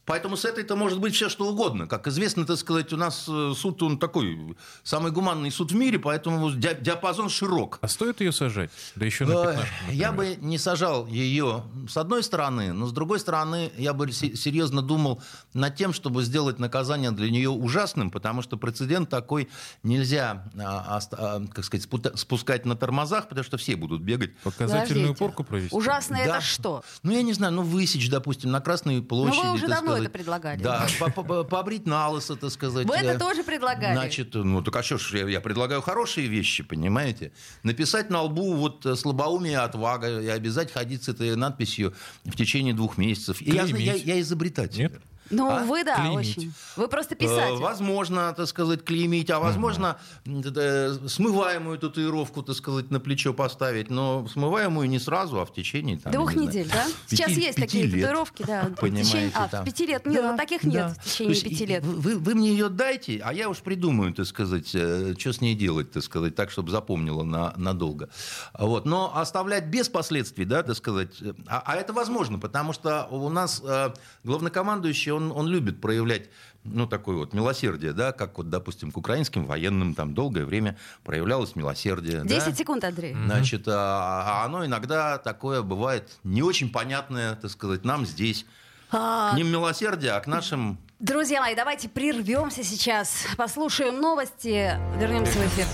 [SPEAKER 3] Поэтому с этой-то может быть все что угодно. Как известно, так сказать, у нас э, суд, он такой, самый гуманный суд в мире, поэтому ди- диапазон широк.
[SPEAKER 2] А стоит ее сажать? Да еще на
[SPEAKER 3] Ой,
[SPEAKER 2] 15,
[SPEAKER 3] Я бы не сажал ее с одной стороны, но с другой стороны я бы се- серьезно думал над тем, чтобы сделать наказание для нее ужасным, потому что прецедент такой нельзя, а, ост- а, как сказать, спускать на тормозах, потому что все будут бегать.
[SPEAKER 2] Показательную
[SPEAKER 1] Подождите.
[SPEAKER 2] порку провести.
[SPEAKER 1] Ужасно
[SPEAKER 3] Да.
[SPEAKER 1] это что?
[SPEAKER 3] Ну, я не знаю, ну, высечь, допустим, на Красной площади.
[SPEAKER 1] Ну, уже
[SPEAKER 3] так
[SPEAKER 1] давно
[SPEAKER 3] сказать.
[SPEAKER 1] это предлагали.
[SPEAKER 3] Да, [laughs] по- по- побрить на лысо, так сказать.
[SPEAKER 1] Вы это
[SPEAKER 3] Э,
[SPEAKER 1] тоже предлагали?
[SPEAKER 3] Значит, ну, так а что ж, я, я предлагаю хорошие вещи, понимаете? Написать на лбу вот э, слабоумие, отвага, и обязать ходить с этой надписью в течение двух месяцев. И я, я, я изобретатель.
[SPEAKER 2] Нет?
[SPEAKER 1] Ну,
[SPEAKER 3] А?
[SPEAKER 1] вы, да,
[SPEAKER 2] Клеймить.
[SPEAKER 1] очень. Вы просто
[SPEAKER 3] Э,
[SPEAKER 1] писатель.
[SPEAKER 3] Возможно, так сказать, клеймить, а возможно, э, смываемую татуировку, так сказать, на плечо поставить, но смываемую не сразу, а в течение там,
[SPEAKER 1] Двух
[SPEAKER 3] не
[SPEAKER 1] недель,
[SPEAKER 3] знаю,
[SPEAKER 1] да? Сейчас
[SPEAKER 3] пяти-
[SPEAKER 1] есть
[SPEAKER 3] пяти
[SPEAKER 1] такие
[SPEAKER 3] лет.
[SPEAKER 1] татуировки, да. в
[SPEAKER 3] Понимаете,
[SPEAKER 1] течение- А,
[SPEAKER 3] там.
[SPEAKER 1] в пяти лет. Нет,
[SPEAKER 3] Да,
[SPEAKER 1] ну, таких нет
[SPEAKER 3] да.
[SPEAKER 1] в
[SPEAKER 3] То
[SPEAKER 1] течение
[SPEAKER 3] есть
[SPEAKER 1] пяти лет.
[SPEAKER 3] Вы, вы- мне ее дайте, а я уж придумаю, так сказать, что с ней делать, так сказать, так, чтобы запомнила на, надолго. Вот. Но оставлять без последствий, да, так сказать, э, а, а это возможно, потому что у нас э, главнокомандующий, он, он любит проявлять ну, такое вот милосердие, да, как вот, допустим, к украинским военным там долгое время проявлялось милосердие. да.
[SPEAKER 1] 10 секунд, Андрей.
[SPEAKER 3] Значит, а, а оно иногда такое бывает не очень понятное, так сказать, нам здесь.
[SPEAKER 1] А,
[SPEAKER 3] К ним милосердие, а к нашим
[SPEAKER 1] Друзья мои, давайте прервемся сейчас, послушаем новости, вернемся в эфир.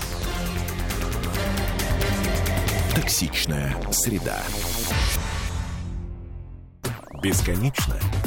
[SPEAKER 4] Токсичная среда. Бесконечно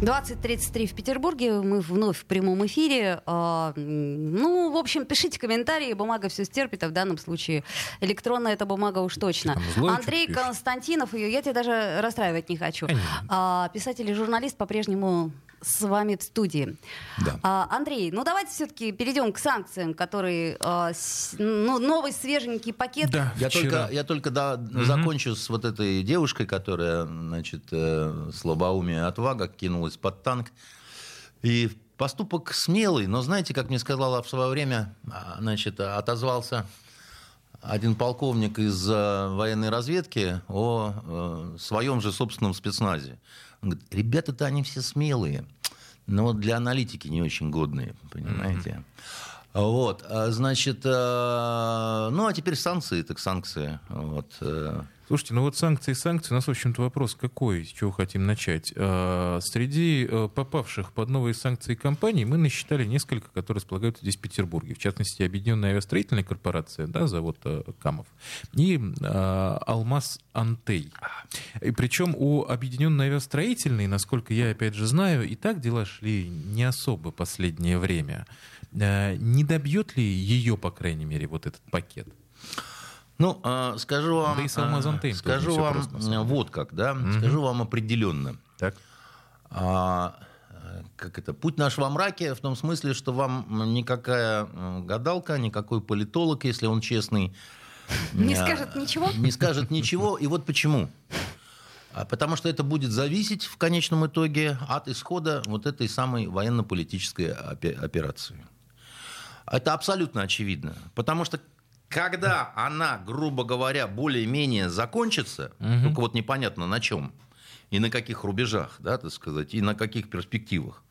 [SPEAKER 1] 20.33 в Петербурге, мы вновь в прямом эфире. А, Ну, в общем, пишите комментарии, бумага все стерпит, а в данном случае электронная эта бумага уж точно.
[SPEAKER 2] Злой
[SPEAKER 1] Андрей. Константинов, ее я тебя даже расстраивать не хочу.
[SPEAKER 2] Конечно.
[SPEAKER 1] А, писатель и журналист по-прежнему с вами в студии.
[SPEAKER 3] Да.
[SPEAKER 1] А, Андрей, ну давайте все-таки перейдем к санкциям, которые, а, с- ну, новый свеженький пакет.
[SPEAKER 2] Да,
[SPEAKER 3] Я
[SPEAKER 2] вчера.
[SPEAKER 3] только, я только да, закончу с вот этой девушкой, которая, значит, э, слабоумие отвага кинулась под танк. И поступок смелый, но знаете, как мне сказала в свое время, а, значит, отозвался один полковник из э, военной разведки о э, своем же собственном спецназе. Он говорит, ребята-то они все смелые, но вот для аналитики не очень годные, понимаете. Вот, а, значит, э, ну а теперь санкции, так санкции. Вот. э.
[SPEAKER 2] Слушайте, ну вот санкции, санкции, у нас, в общем-то, вопрос какой, с чего хотим начать. А, Среди э, попавших под новые санкции компаний мы насчитали несколько, которые располагаются здесь в Петербурге. В частности, Объединенная авиастроительная корпорация, да, завод э, Камов, и а, Алмаз Антей. И причем у Объединенной авиастроительной, насколько я, опять же, знаю, и так дела шли не особо последнее время. Э, Не добьет ли ее, по крайней мере, вот этот пакет?
[SPEAKER 3] Ну, э, скажу вам,
[SPEAKER 2] Да и с тоже
[SPEAKER 3] скажу вам
[SPEAKER 2] просто,
[SPEAKER 3] вот как, да, скажу вам определенно.
[SPEAKER 2] Так.
[SPEAKER 3] А, как это, путь наш во мраке в том смысле, что вам никакая гадалка, никакой политолог, если он честный,
[SPEAKER 1] Не
[SPEAKER 3] э,
[SPEAKER 1] скажет ничего?
[SPEAKER 3] Не скажет ничего. И вот почему. А Потому что это будет зависеть в конечном итоге от исхода вот этой самой военно-политической опе- операции. Это абсолютно очевидно. Потому что когда она, грубо говоря, более-менее закончится, только вот непонятно на чем и на каких рубежах, да, так сказать, и на каких перспективах,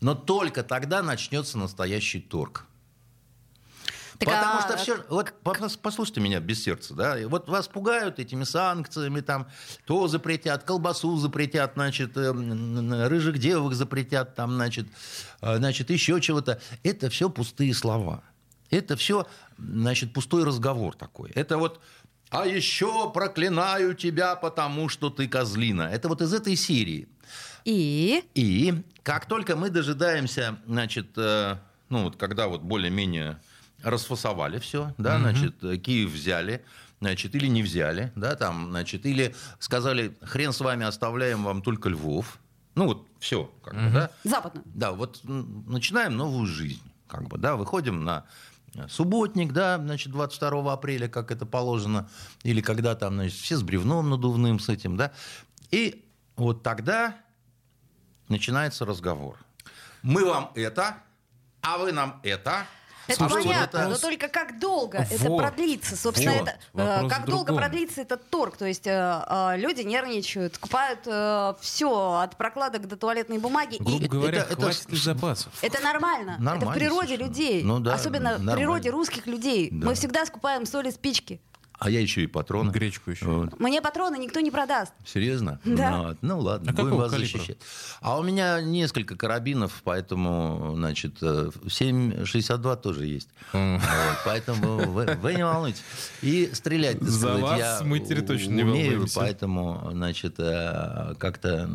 [SPEAKER 3] но только тогда начнется настоящий торг.
[SPEAKER 1] Так,
[SPEAKER 3] Потому
[SPEAKER 1] а
[SPEAKER 3] что все, вот пос- послушайте меня без сердца, да, вот вас пугают этими санкциями, там, то запретят, колбасу запретят, значит, э, рыжих девок запретят, там, значит, э, значит, еще чего-то. Это все пустые слова. Это все, значит, пустой разговор такой. Это вот, а еще проклинаю тебя, потому что ты козлина. Это вот из этой серии.
[SPEAKER 1] И
[SPEAKER 3] И как только мы дожидаемся, значит, э, ну вот когда вот более-менее расфасовали все, да, значит, э, Киев взяли, значит, или не взяли, да, там, значит, или сказали, хрен с вами, оставляем вам только Львов. Ну вот все, как бы, да.
[SPEAKER 1] западную.
[SPEAKER 3] Да, вот начинаем новую жизнь, как бы, да, выходим на э, субботник, да, значит, 22 апреля, как это положено, или когда там, значит, все с бревном надувным с этим, да, и вот тогда начинается разговор. Мы вам это, а вы нам это.
[SPEAKER 1] Это
[SPEAKER 3] что
[SPEAKER 1] понятно,
[SPEAKER 3] это?
[SPEAKER 1] но только как долго это
[SPEAKER 2] Вот,
[SPEAKER 1] продлится? Собственно,
[SPEAKER 2] вот,
[SPEAKER 1] это, э, как
[SPEAKER 2] в
[SPEAKER 1] долго продлится этот торг? То есть э, э, люди нервничают, скупают все от прокладок до туалетной бумаги.
[SPEAKER 2] Грубо
[SPEAKER 1] и
[SPEAKER 2] говоря,
[SPEAKER 3] это- это
[SPEAKER 2] хватит ли
[SPEAKER 3] с-
[SPEAKER 2] запасов?
[SPEAKER 1] это нормально. это
[SPEAKER 3] Нормально
[SPEAKER 1] в природе
[SPEAKER 3] совершенно.
[SPEAKER 1] людей.
[SPEAKER 3] Ну да,
[SPEAKER 1] Особенно в
[SPEAKER 3] нормально.
[SPEAKER 1] природе русских людей.
[SPEAKER 3] Да.
[SPEAKER 1] Мы всегда скупаем соль и спички.
[SPEAKER 3] А я еще и патроны.
[SPEAKER 2] Гречку еще.
[SPEAKER 3] Вот.
[SPEAKER 1] Мне патроны никто не продаст.
[SPEAKER 3] Серьезно? [laughs]
[SPEAKER 1] Да.
[SPEAKER 3] Ну, вот. Ну ладно,
[SPEAKER 2] А
[SPEAKER 3] будем вас
[SPEAKER 2] калибра?
[SPEAKER 3] защищать. А у меня несколько карабинов, поэтому, значит, э, 7,62 тоже есть. Вот, поэтому вы, вы не волнуйтесь. И стрелять, так
[SPEAKER 2] За
[SPEAKER 3] сказать,
[SPEAKER 2] вас
[SPEAKER 3] я
[SPEAKER 2] мы теперь точно не
[SPEAKER 3] умею,
[SPEAKER 2] волнуемся.
[SPEAKER 3] поэтому, значит, э, как-то,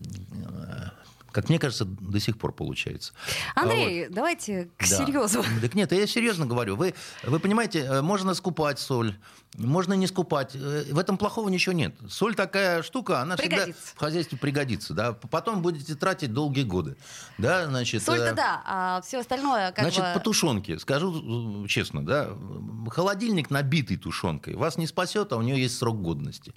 [SPEAKER 3] э, как мне кажется, до сих пор получается. А вот.
[SPEAKER 1] Андрей, давайте к
[SPEAKER 3] Да.
[SPEAKER 1] серьезу.
[SPEAKER 3] Так нет, я серьезно говорю. Вы, вы понимаете, э, можно скупать соль, можно не скупать. Э, В этом плохого ничего нет. Соль такая штука, она всегда
[SPEAKER 1] Пригодится.
[SPEAKER 3] в хозяйстве пригодится. Да? Потом будете тратить долгие годы. Да, значит,
[SPEAKER 1] Соль-то
[SPEAKER 3] э,
[SPEAKER 1] да, а все остальное как
[SPEAKER 3] Значит,
[SPEAKER 1] бы...
[SPEAKER 3] по тушенке, скажу э, честно, да, холодильник набитый тушенкой вас не спасет, а у нее есть срок годности.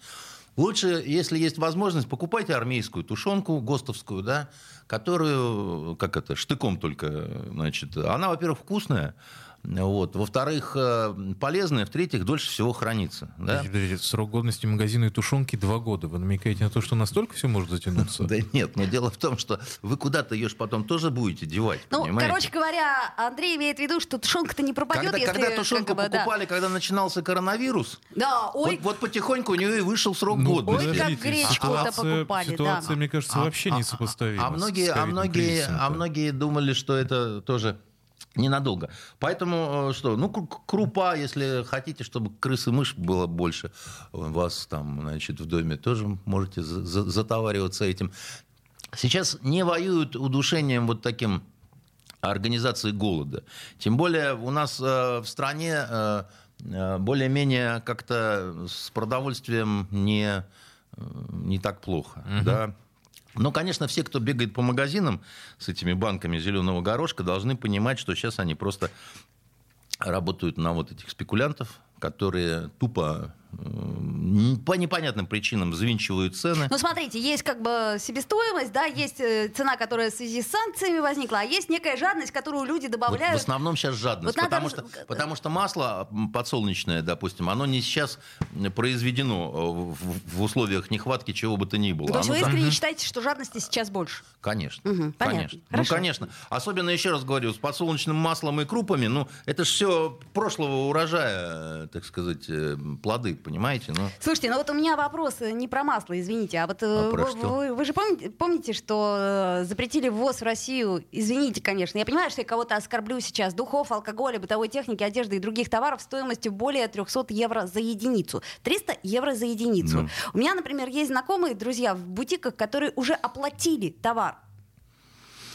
[SPEAKER 3] Лучше, если есть возможность, покупайте армейскую тушенку, ГОСТовскую, да, которую, как это, штыком только, значит, она, во-первых, вкусная, вот, во-вторых, э, полезная, в-третьих, дольше всего хранится. Да?
[SPEAKER 2] Подождите, подождите, Срок годности магазина и тушенки два года. Вы намекаете на то, что настолько все может затянуться? [laughs]
[SPEAKER 3] Да нет, но дело в том, что вы куда-то ее ж потом тоже будете девать,
[SPEAKER 1] Ну, короче говоря, Андрей имеет в виду, что тушенка-то не пропадет,
[SPEAKER 3] когда,
[SPEAKER 1] если...
[SPEAKER 3] когда тушенку покупали, когда начинался коронавирус,
[SPEAKER 1] Да, ой,
[SPEAKER 3] Вот, потихоньку у нее и вышел срок
[SPEAKER 2] Ну,
[SPEAKER 3] годности.
[SPEAKER 1] Ой, как гречку-то покупали,
[SPEAKER 2] ситуация, мне кажется, вообще
[SPEAKER 3] А-
[SPEAKER 2] несопоставима.
[SPEAKER 3] А, а,
[SPEAKER 2] кризисом-то.
[SPEAKER 3] а многие думали, что это тоже ненадолго. Поэтому э, что, ну, кру- крупа, если хотите, чтобы крыс и мышь было больше у вас там, значит, в доме, тоже можете за- за- затовариваться этим. Сейчас не воюют удушением вот таким организации голода. Тем более у нас э, в стране э, э, более-менее как-то с продовольствием не, э, не так плохо. Да? Но, конечно, все, кто бегает по магазинам с этими банками зеленого горошка, должны понимать, что сейчас они просто работают на вот этих спекулянтов, которые тупо по непонятным причинам взвинчивают цены.
[SPEAKER 1] Ну, смотрите, есть как бы себестоимость, да, есть э, цена, которая в связи с санкциями возникла, а есть некая жадность, которую люди добавляют.
[SPEAKER 3] Вот в основном сейчас жадность,
[SPEAKER 1] Вот
[SPEAKER 3] потому,
[SPEAKER 1] надо-
[SPEAKER 3] что, потому что масло подсолнечное, допустим, оно не сейчас произведено э, в, в условиях нехватки чего бы то ни было.
[SPEAKER 1] То есть вы
[SPEAKER 3] там-
[SPEAKER 1] искренне считаете, что жадности сейчас больше?
[SPEAKER 3] Конечно,
[SPEAKER 1] понятно.
[SPEAKER 3] конечно.
[SPEAKER 1] Хорошо.
[SPEAKER 3] Ну, конечно. Особенно, еще раз говорю, с подсолнечным маслом и крупами, ну, это же все прошлого урожая, э, так сказать, э, плоды, понимаете? Ну,
[SPEAKER 1] Слушайте, ну вот у меня вопрос э, не про масло, извините, а вот э,
[SPEAKER 3] А про
[SPEAKER 1] вы,
[SPEAKER 3] что?
[SPEAKER 1] вы- вы же помните, помните, что э, запретили ввоз в Россию, извините, конечно, я понимаю, что я кого-то оскорблю сейчас, духов, алкоголя, бытовой техники, одежды и других товаров стоимостью более 300 евро за единицу. 300 евро за единицу.
[SPEAKER 3] Ну.
[SPEAKER 1] У меня, например, есть знакомые, друзья в бутиках, которые уже оплатили товар.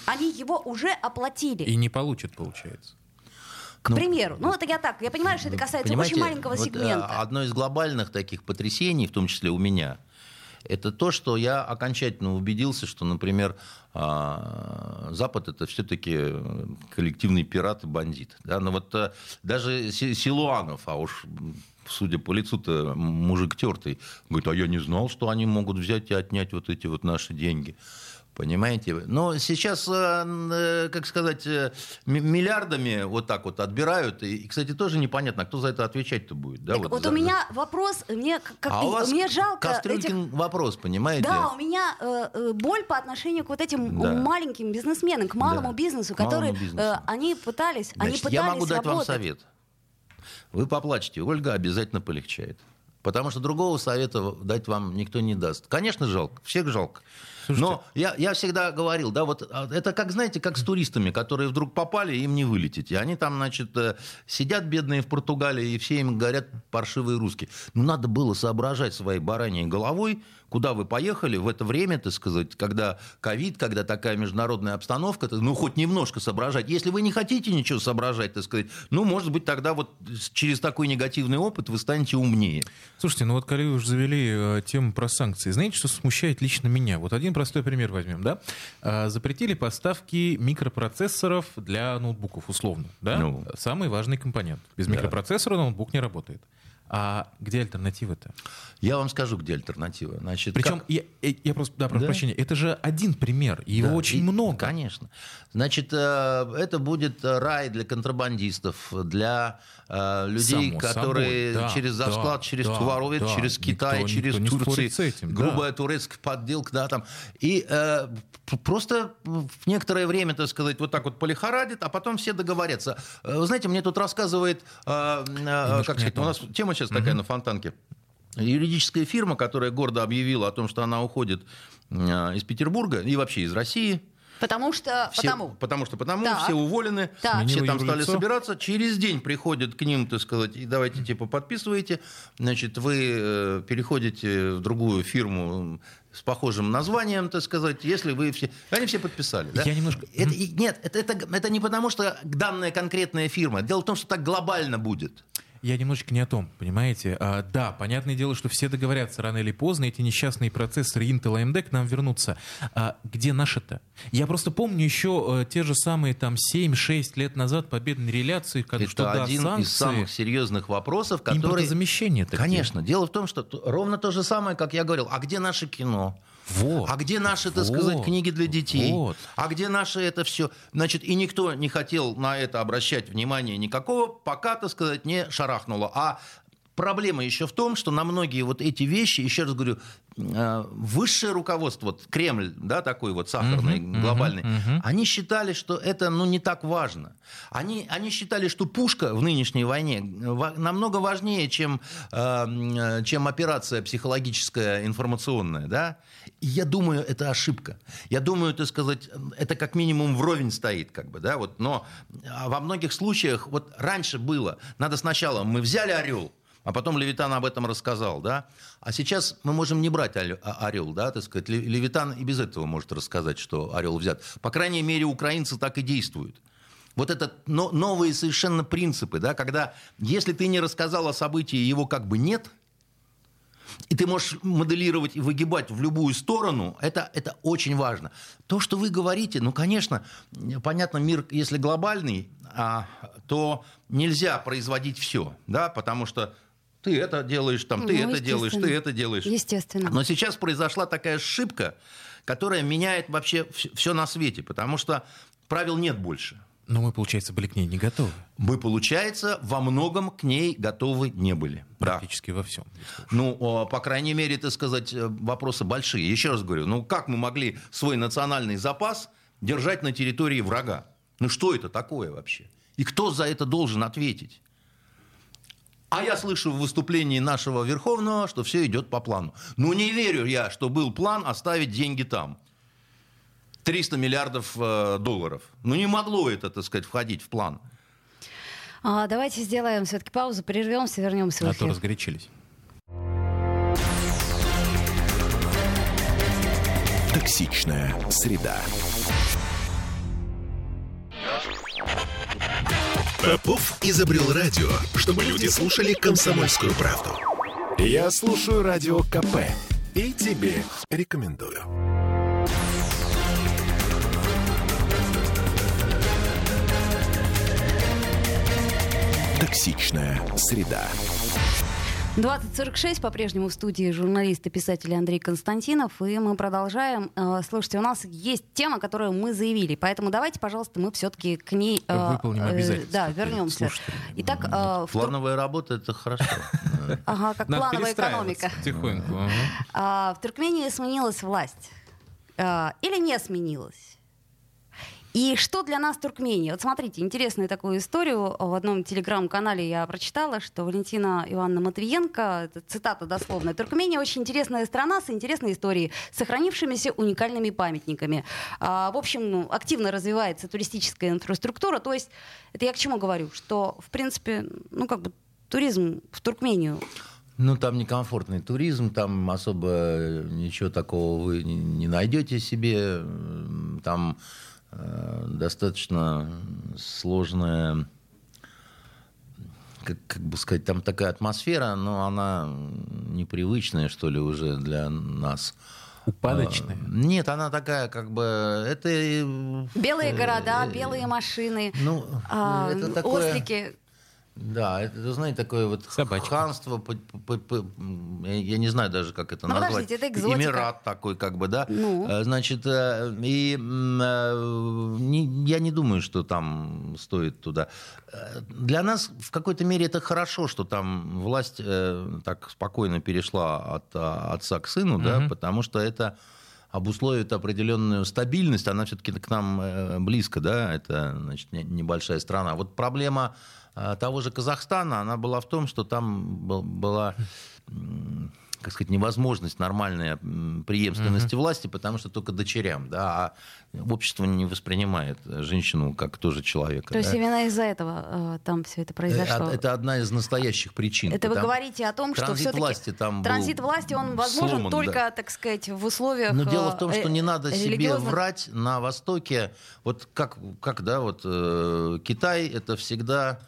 [SPEAKER 1] Они его уже оплатили.
[SPEAKER 2] И не получит, получается.
[SPEAKER 1] К
[SPEAKER 3] Ну,
[SPEAKER 1] примеру. Ну, это я так. Я понимаю, что это касается очень маленького
[SPEAKER 3] вот, э,
[SPEAKER 1] сегмента.
[SPEAKER 3] одно из глобальных таких потрясений, в том числе у меня, это то, что я окончательно убедился, что, например, а, Запад это все-таки коллективный пират и бандит. Да? Но вот а, даже Си- Силуанов, а уж судя по лицу-то мужик тертый, говорит, а я не знал, что они могут взять и отнять вот эти вот наши деньги. Понимаете? Но сейчас, э, э, как сказать, э, миллиардами вот так вот отбирают. И, кстати, тоже непонятно, кто за это отвечать-то будет. Да,
[SPEAKER 1] Так вот
[SPEAKER 3] за-
[SPEAKER 1] у меня вопрос, мне как,
[SPEAKER 3] а у вас
[SPEAKER 1] мне жалко этих...
[SPEAKER 3] Кастрюлькин вопрос, понимаете?
[SPEAKER 1] Да, у меня э, боль по отношению к вот этим
[SPEAKER 3] Да.
[SPEAKER 1] маленьким бизнесменам, к малому
[SPEAKER 3] Да,
[SPEAKER 1] бизнесу,
[SPEAKER 3] к малому
[SPEAKER 1] которые
[SPEAKER 3] бизнесу.
[SPEAKER 1] э, они пытались, они
[SPEAKER 3] Значит,
[SPEAKER 1] пытались
[SPEAKER 3] я могу дать вам
[SPEAKER 1] работать.
[SPEAKER 3] совет. Вы поплачете, Ольга обязательно полегчает. Потому что другого совета дать вам никто не даст. Конечно, жалко, всех жалко. Но я, я всегда говорил, да, вот а, это как, знаете, как с туристами, которые вдруг попали, им не вылететь. И они там, значит, э, сидят бедные в Португалии, и все им говорят паршивые русские. Ну, надо было соображать своей бараньей головой, куда вы поехали в это время, так сказать, когда ковид, когда такая международная обстановка, ну, хоть немножко соображать. Если вы не хотите ничего соображать, так сказать, ну, может быть, тогда вот через такой негативный опыт вы станете умнее.
[SPEAKER 2] Слушайте, ну вот вы уже завели э, тему про санкции, знаете, что смущает лично меня? Вот один простой пример возьмем, да? А, запретили поставки микропроцессоров для ноутбуков, условно, да?
[SPEAKER 3] Ну.
[SPEAKER 2] Самый важный компонент. Без
[SPEAKER 3] Да.
[SPEAKER 2] микропроцессора ноутбук не работает. А где альтернатива-то?
[SPEAKER 3] Я вам скажу, где альтернатива. Значит,
[SPEAKER 2] Причем,
[SPEAKER 3] как-
[SPEAKER 2] я, я- я просто, да, прошу
[SPEAKER 3] Да.
[SPEAKER 2] прощения, это же один пример, и его
[SPEAKER 3] Да,
[SPEAKER 2] очень
[SPEAKER 3] и-
[SPEAKER 2] много.
[SPEAKER 3] Конечно. Значит, э, это будет э, рай для контрабандистов, для э, людей,
[SPEAKER 2] Само
[SPEAKER 3] которые
[SPEAKER 2] собой, да,
[SPEAKER 3] через
[SPEAKER 2] да,
[SPEAKER 3] засклад, через
[SPEAKER 2] да,
[SPEAKER 3] воровят,
[SPEAKER 2] да.
[SPEAKER 3] через
[SPEAKER 2] Никто-
[SPEAKER 3] Китай,
[SPEAKER 2] никто
[SPEAKER 3] через
[SPEAKER 2] не
[SPEAKER 3] Турцию.
[SPEAKER 2] этим, да.
[SPEAKER 3] грубая турецкая подделка, да, там. И э, просто в некоторое время, так сказать, вот так вот полихорадит, а потом все договорятся. Э, Вы знаете, мне тут рассказывает, э, э, как сказать, у нас тема сейчас такая на фонтанке. Юридическая фирма, которая гордо объявила о том, что она уходит э, из Петербурга и вообще из России.
[SPEAKER 1] Потому что...
[SPEAKER 3] Все-
[SPEAKER 1] потому.
[SPEAKER 3] потому что потому
[SPEAKER 1] Так.
[SPEAKER 3] все уволены,
[SPEAKER 1] Так.
[SPEAKER 3] все там стали
[SPEAKER 2] юрлицо.
[SPEAKER 3] собираться. Через день приходят к ним, так сказать, и давайте типа подписывайте. Значит, вы э, переходите в другую фирму с похожим названием, так сказать, если вы все... Они все подписали, да?
[SPEAKER 2] Я немножко-
[SPEAKER 3] Это- нет, это, это, это не потому, что данная конкретная фирма. Дело в том, что так глобально будет.
[SPEAKER 2] Я немножечко не о том, понимаете? А, да, понятное дело, что все договорятся рано или поздно, эти несчастные процессоры Intel и AMD к нам вернутся. А где наши-то? Я просто помню еще э, те же самые там 7-6 лет назад победные реляции, когда
[SPEAKER 3] это
[SPEAKER 2] что да,
[SPEAKER 3] один
[SPEAKER 2] санкции,
[SPEAKER 3] из самых серьезных вопросов, который...
[SPEAKER 2] импортозамещение-то где?
[SPEAKER 3] Конечно. Дело в том, что ровно то же самое, как я говорил. А где наше кино?
[SPEAKER 2] Вот.
[SPEAKER 3] А где наши, так
[SPEAKER 2] Вот.
[SPEAKER 3] сказать, книги для детей?
[SPEAKER 2] Вот.
[SPEAKER 3] А где наши это все? Значит, и никто не хотел на это обращать внимания никакого, пока, так сказать, не шарахнуло. А проблема еще в том, что на многие вот эти вещи, еще раз говорю, э, высшее руководство, вот Кремль, да, такой вот сахарный,
[SPEAKER 2] Мгм,
[SPEAKER 3] глобальный,
[SPEAKER 2] мгм.
[SPEAKER 3] они считали, что это, ну, не так важно. Они, они считали, что пушка в нынешней войне ва- намного важнее, чем, э, чем операция психологическая, информационная, да. И я думаю, это ошибка. Я думаю, так сказать, это как минимум вровень стоит, как бы, да, вот. Но а, во многих случаях, вот раньше было, надо сначала, мы взяли «Орел», а потом Левитан об этом рассказал, да? А сейчас мы можем не брать «Орел», орел да, так сказать. Ле- Левитан и без этого может рассказать, что орел взят. По крайней мере, украинцы так и действуют. Вот это но- новые совершенно принципы, да, когда если ты не рассказал о событии, его как бы нет, и ты можешь моделировать и выгибать в любую сторону, это, это очень важно. То, что вы говорите, ну, конечно, понятно, мир, если глобальный, а, то нельзя производить все, да, потому что Ты это делаешь, там, ты
[SPEAKER 1] Ну,
[SPEAKER 3] это делаешь, ты это делаешь.
[SPEAKER 1] Естественно.
[SPEAKER 3] Но сейчас произошла такая ошибка, которая меняет вообще все на свете, потому что правил нет больше.
[SPEAKER 2] Но мы, получается, были к ней не готовы.
[SPEAKER 3] Мы, получается, во многом к ней готовы не были. Да.
[SPEAKER 2] Практически во всем.
[SPEAKER 3] Ну, по крайней мере, так сказать, э, вопросы большие. Еще раз говорю, ну как мы могли свой национальный запас держать на территории врага? Ну что это такое вообще? И кто за это должен ответить? А я слышу в выступлении нашего Верховного, что все идет по плану. Ну не верю я, что был план оставить деньги там. 300 миллиардов э, долларов. Ну не могло это, так сказать, входить в план.
[SPEAKER 1] А, давайте сделаем все-таки паузу, прервемся, вернемся в
[SPEAKER 2] А то
[SPEAKER 1] эфир.
[SPEAKER 2] разгорячились.
[SPEAKER 4] Токсичная среда. Попов изобрел радио, чтобы люди слушали комсомольскую правду. Я слушаю радио КП и тебе рекомендую. Токсичная среда.
[SPEAKER 1] 2046 по-прежнему в студии журналист и писатель Андрей Константинов, и мы продолжаем. Э, Слушайте, у нас есть тема, которую мы заявили, поэтому давайте, пожалуйста, мы все-таки к ней э,
[SPEAKER 2] Выполним
[SPEAKER 1] э,
[SPEAKER 2] обязательства
[SPEAKER 1] Да,
[SPEAKER 2] перед
[SPEAKER 1] вернемся. Итак, э, в
[SPEAKER 3] Плановая работа это хорошо. [laughs]
[SPEAKER 1] Ага, как
[SPEAKER 2] Надо
[SPEAKER 1] плановая экономика.
[SPEAKER 2] Потихоньку. ага.
[SPEAKER 1] А, в Туркмении сменилась власть. Или не сменилась? И что для нас Туркмения? Вот смотрите, интересную такую историю в одном телеграм-канале я прочитала, что Валентина Ивановна Матвиенко, цитата дословная, Туркмения очень интересная страна с интересной историей, сохранившимися уникальными памятниками. А, в общем, ну, активно развивается туристическая инфраструктура, то есть это я к чему говорю, что в принципе, ну как бы туризм в Туркмению
[SPEAKER 3] Ну, там некомфортный туризм, там особо ничего такого вы не- найдете себе. Там достаточно сложная, как, как бы сказать, там такая атмосфера, но она непривычная, что ли, уже для нас.
[SPEAKER 2] Упадочная.
[SPEAKER 3] А, Нет, она такая, как бы, это... э,
[SPEAKER 1] Белые города,
[SPEAKER 3] э,
[SPEAKER 1] белые машины,
[SPEAKER 3] Ну,
[SPEAKER 1] а,
[SPEAKER 3] это такое...
[SPEAKER 1] ослики.
[SPEAKER 3] Да, это, знаете, такое вот
[SPEAKER 2] Собачка.
[SPEAKER 3] ханство, по- по- по- м, я не знаю даже, как это
[SPEAKER 1] Ну,
[SPEAKER 3] назвать.
[SPEAKER 1] подождите, это экзотика.
[SPEAKER 3] Эмират такой, как бы, да.
[SPEAKER 1] Ну.
[SPEAKER 3] Э, Значит, э, и э, не- я не думаю, что там стоит туда. Для нас в какой-то мере это хорошо, что там власть так спокойно перешла от а, отца к сыну, да,
[SPEAKER 2] Мгм.
[SPEAKER 3] потому что это обусловит определенную стабильность, она все-таки к нам близко, да, это значит, не- небольшая страна. Вот проблема того же Казахстана, она была в том, что там был- была как сказать, невозможность нормальной преемственности власти, потому что только дочерям, да, а общество не воспринимает женщину как тоже человека.
[SPEAKER 1] То есть
[SPEAKER 3] да.
[SPEAKER 1] именно из-за этого э, там все это произошло.
[SPEAKER 3] Э, Это одна из настоящих причин.
[SPEAKER 1] Это вы говорите о том, что все-таки
[SPEAKER 3] власти там
[SPEAKER 1] транзит власти он возможен
[SPEAKER 3] сломан,
[SPEAKER 1] только,
[SPEAKER 3] да.
[SPEAKER 1] так сказать, в условиях.
[SPEAKER 3] Но дело
[SPEAKER 1] э,
[SPEAKER 3] в том, что не надо себе врать на Востоке. Вот как, как да, вот э, Китай это всегда э,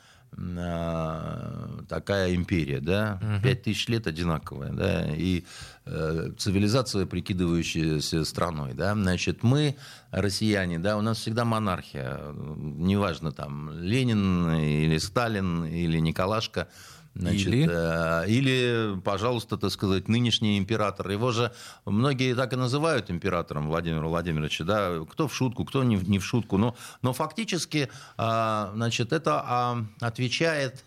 [SPEAKER 3] такая империя, да, пять тысяч лет одинаковая, да, и э, цивилизация, прикидывающаяся страной, да, значит, мы, россияне, да, у нас всегда монархия, неважно, там, Ленин или Сталин или Николашка, Значит,
[SPEAKER 2] Или?
[SPEAKER 3] э, или, пожалуйста, так сказать, нынешний император. Его же многие так и называют императором Владимира Владимировича, да, кто в шутку, кто не в, не в шутку. Но, но фактически, а, значит, это а, отвечает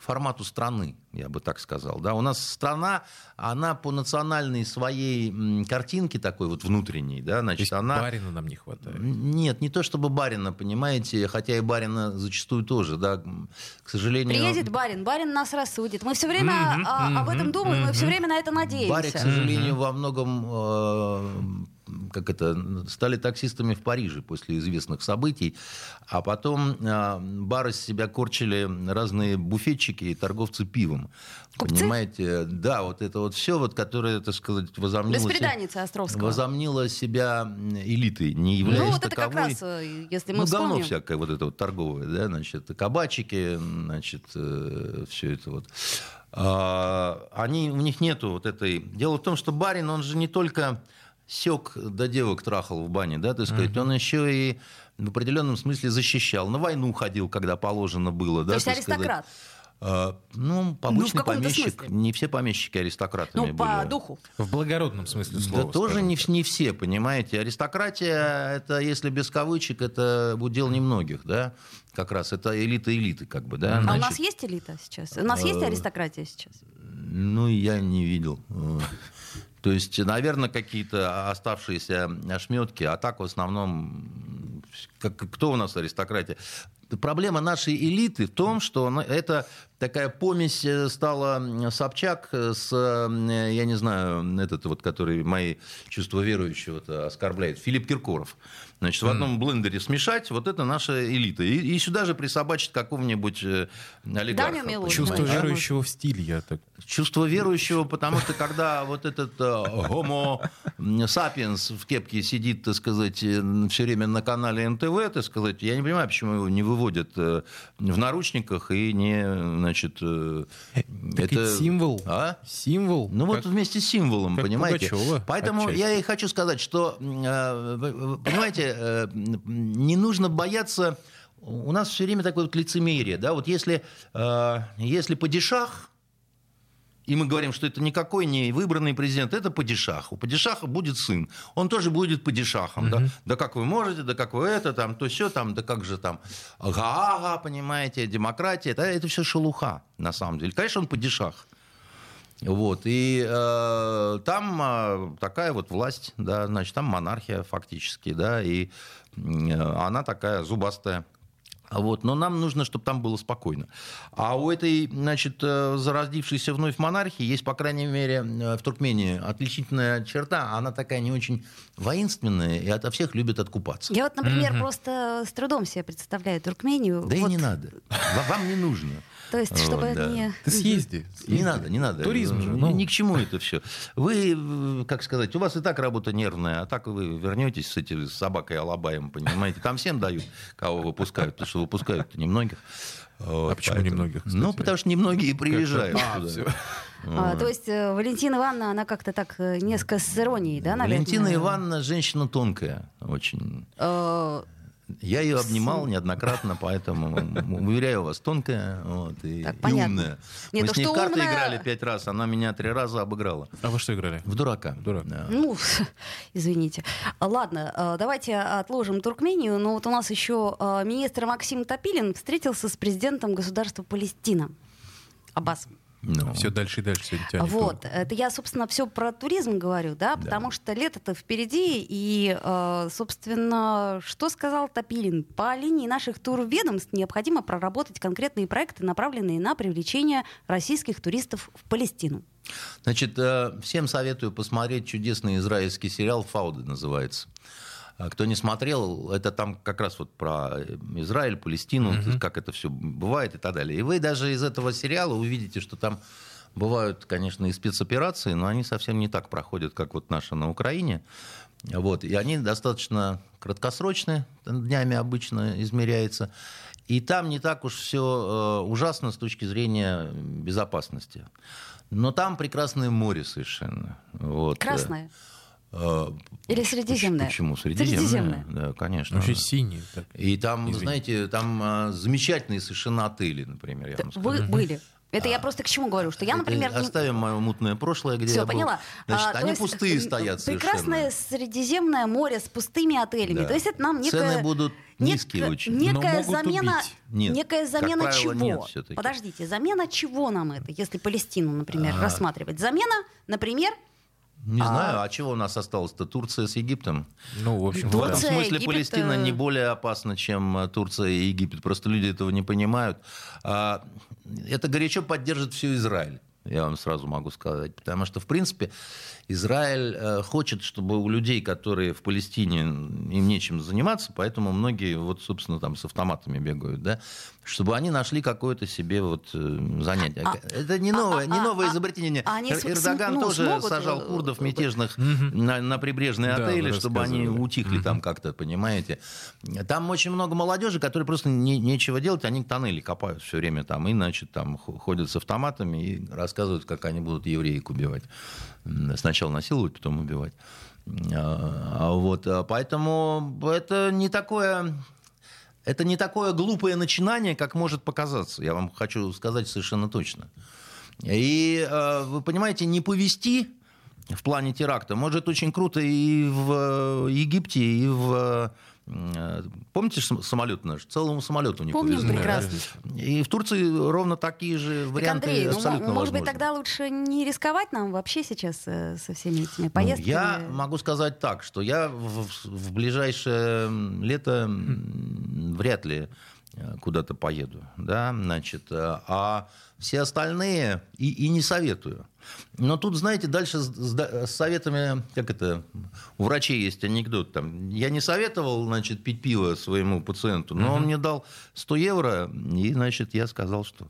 [SPEAKER 3] формату страны, я бы так сказал. Да? У нас страна, она по национальной своей картинке такой вот внутренней, да,
[SPEAKER 2] То
[SPEAKER 3] значит,
[SPEAKER 2] есть
[SPEAKER 3] она...
[SPEAKER 2] барина нам не хватает.
[SPEAKER 3] Нет, не то чтобы барина, понимаете, хотя и барина зачастую тоже, да, к сожалению.
[SPEAKER 1] Приедет барин, барин нас рассудит. Мы все время
[SPEAKER 2] Мгм,
[SPEAKER 1] а, об этом думаем, мы все время на это надеемся.
[SPEAKER 3] Баре, к сожалению, во многом э, как это, стали таксистами в Париже после известных событий, а потом э, бары из себя корчили разные буфетчики и торговцы пивом.
[SPEAKER 1] Купцы?
[SPEAKER 3] Понимаете, да, вот это вот все, вот, которое, так сказать, возомнило,
[SPEAKER 1] Беспреданница Островского.
[SPEAKER 3] возомнило себя элитой, не являясь
[SPEAKER 1] Ну, вот это как раз, э, если мы
[SPEAKER 3] Ну, говно
[SPEAKER 1] вспомним.
[SPEAKER 3] всякое вот это вот торговое, да, значит, кабачики, значит, все это вот. А, они, у них нету вот этой... Дело в том, что барин, он же не только сек до девок трахал в бане, да, так сказать, он еще и в определенном смысле защищал. На войну ходил, когда положено было,
[SPEAKER 1] То
[SPEAKER 3] да,
[SPEAKER 1] есть
[SPEAKER 3] сказать.
[SPEAKER 1] аристократ.
[SPEAKER 3] А, ну, побочный
[SPEAKER 1] Ну,
[SPEAKER 3] помещик.
[SPEAKER 1] смысле.
[SPEAKER 3] Не все помещики аристократами
[SPEAKER 1] Ну, по
[SPEAKER 3] были.
[SPEAKER 1] духу.
[SPEAKER 2] В благородном смысле слова.
[SPEAKER 3] Да тоже не,
[SPEAKER 2] так.
[SPEAKER 3] не все, понимаете. Аристократия, это, если без кавычек, это удел немногих, да, как раз. Это элита элиты, как бы, да.
[SPEAKER 1] А у нас есть элита сейчас? У нас есть
[SPEAKER 3] э,
[SPEAKER 1] аристократия сейчас?
[SPEAKER 3] Ну, я не видел. То есть, наверное, какие-то оставшиеся ошметки, а так в основном, как, кто у нас аристократия? Проблема нашей элиты в том, что это такая помесь э, стала Собчак с, э, я не знаю, этот вот, который мои чувства верующего оскорбляет, Филипп Киркоров. Значит, в одном блендере смешать, вот это наша элита. И, и сюда же присобачить какого-нибудь э, олигарха.
[SPEAKER 1] Милохина.
[SPEAKER 2] Чувство верующего в стиль, я так.
[SPEAKER 3] Чувство верующего, потому что когда вот этот э, гомо сапиенс в кепке сидит, так сказать, все время на канале НТВ, так сказать, я не понимаю, почему его не выводят э, в наручниках и не, значит... э,
[SPEAKER 2] Так ведь символ.
[SPEAKER 3] А?
[SPEAKER 2] Символ.
[SPEAKER 3] Ну вот
[SPEAKER 2] как-
[SPEAKER 3] вместе с символом,
[SPEAKER 2] как
[SPEAKER 3] понимаете?
[SPEAKER 2] Пугачёва
[SPEAKER 3] Поэтому
[SPEAKER 2] отчасти.
[SPEAKER 3] я и хочу сказать, что, э, понимаете, э, не нужно бояться... У нас все время такое вот лицемерие, да, вот если, э, если падишах, и мы говорим, что это никакой не выбранный президент, это падишах. У падишаха будет сын. Он тоже будет падишахом. Да? да как вы можете, да как вы это, там, то все, там, да как же там, ага, понимаете, демократия. Это, это все шелуха, на самом деле. Конечно, он падишах. Вот, и э, там э, такая вот власть, да, значит, там монархия фактически, да, и э, она такая зубастая. Вот, но нам нужно, чтобы там было спокойно. А у этой, значит, э, зародившейся вновь монархии есть, по крайней мере, э, в Туркмении отличительная черта. Она такая не очень воинственная и ото всех любит откупаться.
[SPEAKER 1] Я вот, например, просто с трудом себе представляю Туркмению.
[SPEAKER 3] Да и
[SPEAKER 1] Вот,
[SPEAKER 3] не надо. Ва- Вам не нужно.
[SPEAKER 1] То есть, чтобы
[SPEAKER 3] Вот, да.
[SPEAKER 1] не...
[SPEAKER 2] Ты съезди.
[SPEAKER 3] Не
[SPEAKER 2] съезди.
[SPEAKER 3] надо, не надо.
[SPEAKER 2] Туризм же.
[SPEAKER 3] Ни,
[SPEAKER 2] ну.
[SPEAKER 3] ни к чему это все. Вы, э, как сказать, у вас и так работа нервная, а так вы вернетесь с этой собакой Алабаем, понимаете? Там всем дают, кого выпускают, потому что выпускают немногих. Вот,
[SPEAKER 2] А почему немногих, кстати?
[SPEAKER 3] Ну, потому что немногие приезжают
[SPEAKER 2] А,
[SPEAKER 3] туда.
[SPEAKER 1] А, то есть э, Валентина Ивановна, она как-то так э, несколько с иронией, да, наверное?
[SPEAKER 3] Валентина Ивановна женщина тонкая очень. Я ее обнимал неоднократно, поэтому уверяю вас, тонкая вот, и,
[SPEAKER 1] Так,
[SPEAKER 3] и умная.
[SPEAKER 1] Нет,
[SPEAKER 3] Мы
[SPEAKER 1] то,
[SPEAKER 3] с ней
[SPEAKER 1] что
[SPEAKER 3] в карты
[SPEAKER 1] умная-
[SPEAKER 3] играли пять раз, она меня три раза обыграла.
[SPEAKER 2] А вы что играли?
[SPEAKER 3] В дурака.
[SPEAKER 2] Дурак.
[SPEAKER 3] Да.
[SPEAKER 1] Ну, [laughs] извините. Ладно, э, давайте отложим Туркмению. Но вот у нас еще э, министр Максим Топилин встретился с президентом государства Палестина. Аббас.
[SPEAKER 3] Ну.
[SPEAKER 2] Все дальше и дальше сегодня тянет.
[SPEAKER 1] Вот, это я, собственно, все про туризм говорю, да, потому что лето-то впереди, и, э, собственно, что сказал Топилин? По линии наших турведомств необходимо проработать конкретные проекты, направленные на привлечение российских туристов в Палестину.
[SPEAKER 3] Значит, э, всем советую посмотреть чудесный израильский сериал «Фауды» называется. А Кто не смотрел, это там как раз вот про Израиль, Палестину, как это все бывает и так далее. И вы даже из этого сериала увидите, что там бывают, конечно, и спецоперации, но они совсем не так проходят, как вот наша на Украине. Вот. И они достаточно краткосрочные, днями обычно измеряется. И там не так уж все ужасно с точки зрения безопасности. Но там прекрасное море совершенно. Вот.
[SPEAKER 1] Красное. Или Средиземное?
[SPEAKER 3] Почему? Средиземное.
[SPEAKER 1] Средиземное.
[SPEAKER 3] Да, конечно.
[SPEAKER 2] Вообще синий. так.
[SPEAKER 3] И там, вы
[SPEAKER 2] Извини.
[SPEAKER 3] знаете, там а, замечательные совершенно отели, например, я вам скажу.
[SPEAKER 1] Вы были. Это я просто к чему говорю, что я, например... не-
[SPEAKER 3] Оставим мое мутное прошлое, где
[SPEAKER 1] Все,
[SPEAKER 3] я был.
[SPEAKER 1] поняла.
[SPEAKER 3] Значит,
[SPEAKER 1] А,
[SPEAKER 3] они
[SPEAKER 1] есть,
[SPEAKER 3] пустые стоят
[SPEAKER 1] Прекрасное
[SPEAKER 3] совершенно.
[SPEAKER 1] Средиземное море с пустыми отелями.
[SPEAKER 3] Да.
[SPEAKER 1] То есть это нам некая...
[SPEAKER 3] Цены будут низкие
[SPEAKER 1] нек-
[SPEAKER 3] очень.
[SPEAKER 2] Но
[SPEAKER 1] Некая
[SPEAKER 2] могут
[SPEAKER 1] замена...
[SPEAKER 2] убить.
[SPEAKER 3] Нет,
[SPEAKER 1] Некая
[SPEAKER 3] как
[SPEAKER 1] замена
[SPEAKER 3] правило,
[SPEAKER 1] чего?
[SPEAKER 3] нет.
[SPEAKER 1] Подождите, замена чего нам это, если Палестину, например,
[SPEAKER 3] А.
[SPEAKER 1] рассматривать? Замена, например,
[SPEAKER 3] Не
[SPEAKER 1] А-
[SPEAKER 3] знаю, а чего у нас осталось-то? Турция с Египтом?
[SPEAKER 2] Ну, в общем,
[SPEAKER 3] В
[SPEAKER 1] Турция,
[SPEAKER 3] этом смысле
[SPEAKER 1] Египет,
[SPEAKER 3] Палестина
[SPEAKER 1] э,
[SPEAKER 3] не более опасна, чем э, Турция и Египет. Просто люди этого не понимают. А, Это горячо поддержит все Израиль. Я вам сразу могу сказать. Потому что, в принципе, Израиль э, хочет, чтобы у людей, которые в Палестине, им нечем заниматься, поэтому многие, вот, собственно, там с автоматами бегают, да, чтобы они нашли какое-то себе вот э, занятие.
[SPEAKER 1] А-
[SPEAKER 3] Это не новое, не
[SPEAKER 1] а-
[SPEAKER 3] новое
[SPEAKER 1] а-
[SPEAKER 3] изобретение.
[SPEAKER 1] а они
[SPEAKER 3] Эрдоган
[SPEAKER 1] ну,
[SPEAKER 3] тоже
[SPEAKER 1] смогут,
[SPEAKER 3] сажал
[SPEAKER 1] э,
[SPEAKER 3] курдов мятежных на, на прибрежные
[SPEAKER 2] Да,
[SPEAKER 3] отели, чтобы они утихли там как-то, понимаете. Там очень много молодежи, которые просто не- нечего делать, они тоннели копают все время там, и, значит, там ходят с автоматами и рассказывают, как они будут евреек убивать. М, Сначала насиловать, потом убивать. А, а вот, а поэтому это не такое Это не такое глупое начинание, как может показаться. Я вам хочу сказать совершенно точно. И э, вы понимаете, не повести в плане теракта может очень круто и в Египте, и в Э, помните самолет наш? Целому самолету не
[SPEAKER 1] Помним
[SPEAKER 3] повезло.
[SPEAKER 1] прекрасно.
[SPEAKER 3] И в Турции ровно такие же варианты
[SPEAKER 1] так, Андрей, ну,
[SPEAKER 3] абсолютно
[SPEAKER 1] ну, может
[SPEAKER 3] возможны.
[SPEAKER 1] быть, тогда лучше не рисковать нам вообще сейчас э, со всеми этими
[SPEAKER 3] Ну,
[SPEAKER 1] поездками?
[SPEAKER 3] я могу сказать так, что я в, в ближайшее лето вряд ли э, куда-то поеду, да, значит, а все остальные и, и не советую. Но тут, знаете, дальше с, с советами, как это, у врачей есть анекдот, там, я не советовал, значит, пить пиво своему пациенту, но uh-huh. он мне дал 100 евро, и, значит, я сказал, что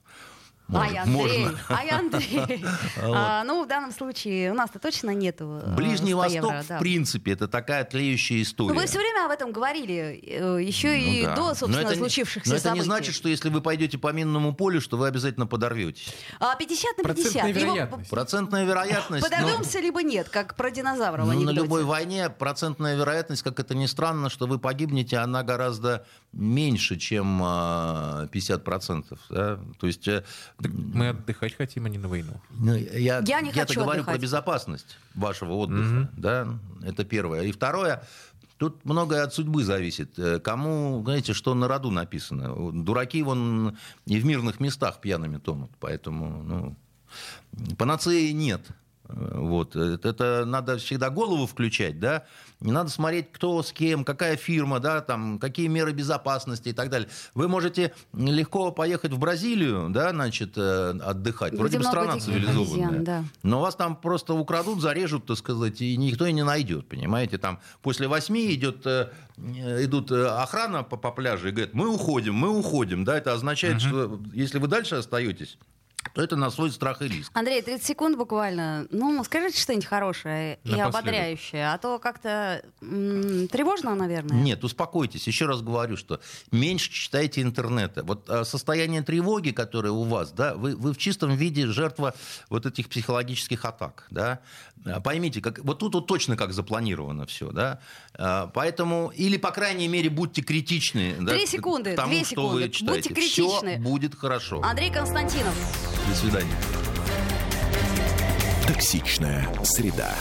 [SPEAKER 1] Ай, Андрей, можно. ай, Андрей. [laughs] а, ну, в данном случае у нас-то точно нету
[SPEAKER 3] э, Ближний Восток, евро, да. в принципе, это такая тлеющая история.
[SPEAKER 1] Ну, вы все время об этом говорили, э, еще ну, и да. до, собственно, но это, случившихся
[SPEAKER 3] но
[SPEAKER 1] событий.
[SPEAKER 3] это не значит, что если вы пойдете по минному полю, что вы обязательно подорветесь.
[SPEAKER 1] А 50 на 50.
[SPEAKER 2] Процентная вероятность.
[SPEAKER 1] Его...
[SPEAKER 3] Процентная вероятность.
[SPEAKER 1] Подорвемся, но... либо нет, как про динозавров
[SPEAKER 3] ну, На любой войне процентная вероятность, как это ни странно, что вы погибнете, она гораздо меньше, чем 50%. Да? То есть...
[SPEAKER 2] Так мы отдыхать хотим, а не на войну.
[SPEAKER 3] Ну, я,
[SPEAKER 1] я не
[SPEAKER 3] я-то
[SPEAKER 1] хочу
[SPEAKER 3] говорю
[SPEAKER 1] отдыхать.
[SPEAKER 3] про безопасность вашего отдыха. Угу. Да? Это первое. И второе, Тут многое от судьбы зависит. Э, кому, знаете, что на роду написано. Дураки вон и в мирных местах пьяными тонут. Поэтому ну, панацеи нет. Вот. Это надо всегда голову включать, да, не надо смотреть, кто с кем, какая фирма, да, там, какие меры безопасности и так далее. Вы можете легко поехать в Бразилию, да, значит, э, отдыхать. Вроде бы страна цивилизованная. Обезьян, да. Но вас там просто украдут, зарежут, так сказать, и никто и не найдет, понимаете. Там после восьми идет, э, идут э, охрана по, по пляжу и говорят, мы уходим, мы уходим, да, это означает, угу. что если вы дальше остаетесь, то это на свой страх и риск.
[SPEAKER 1] Андрей, 30 секунд буквально. Ну, скажите что-нибудь хорошее и ободряющее, а то как-то м- тревожно, наверное.
[SPEAKER 3] Нет, успокойтесь. Еще раз говорю, что меньше читайте интернета. Вот а, состояние тревоги, которое у вас, да, вы, вы в чистом виде жертва вот этих психологических атак, да. А, поймите, как, вот тут вот точно как запланировано все, да. А, поэтому, или, по крайней мере, будьте критичны.
[SPEAKER 1] Три да, секунды,
[SPEAKER 3] тому,
[SPEAKER 1] две
[SPEAKER 3] что
[SPEAKER 1] секунды.
[SPEAKER 3] Вы читаете.
[SPEAKER 1] Будьте критичны.
[SPEAKER 3] Все будет хорошо.
[SPEAKER 1] Андрей Константинов.
[SPEAKER 3] До свидания.
[SPEAKER 4] Токсичная среда.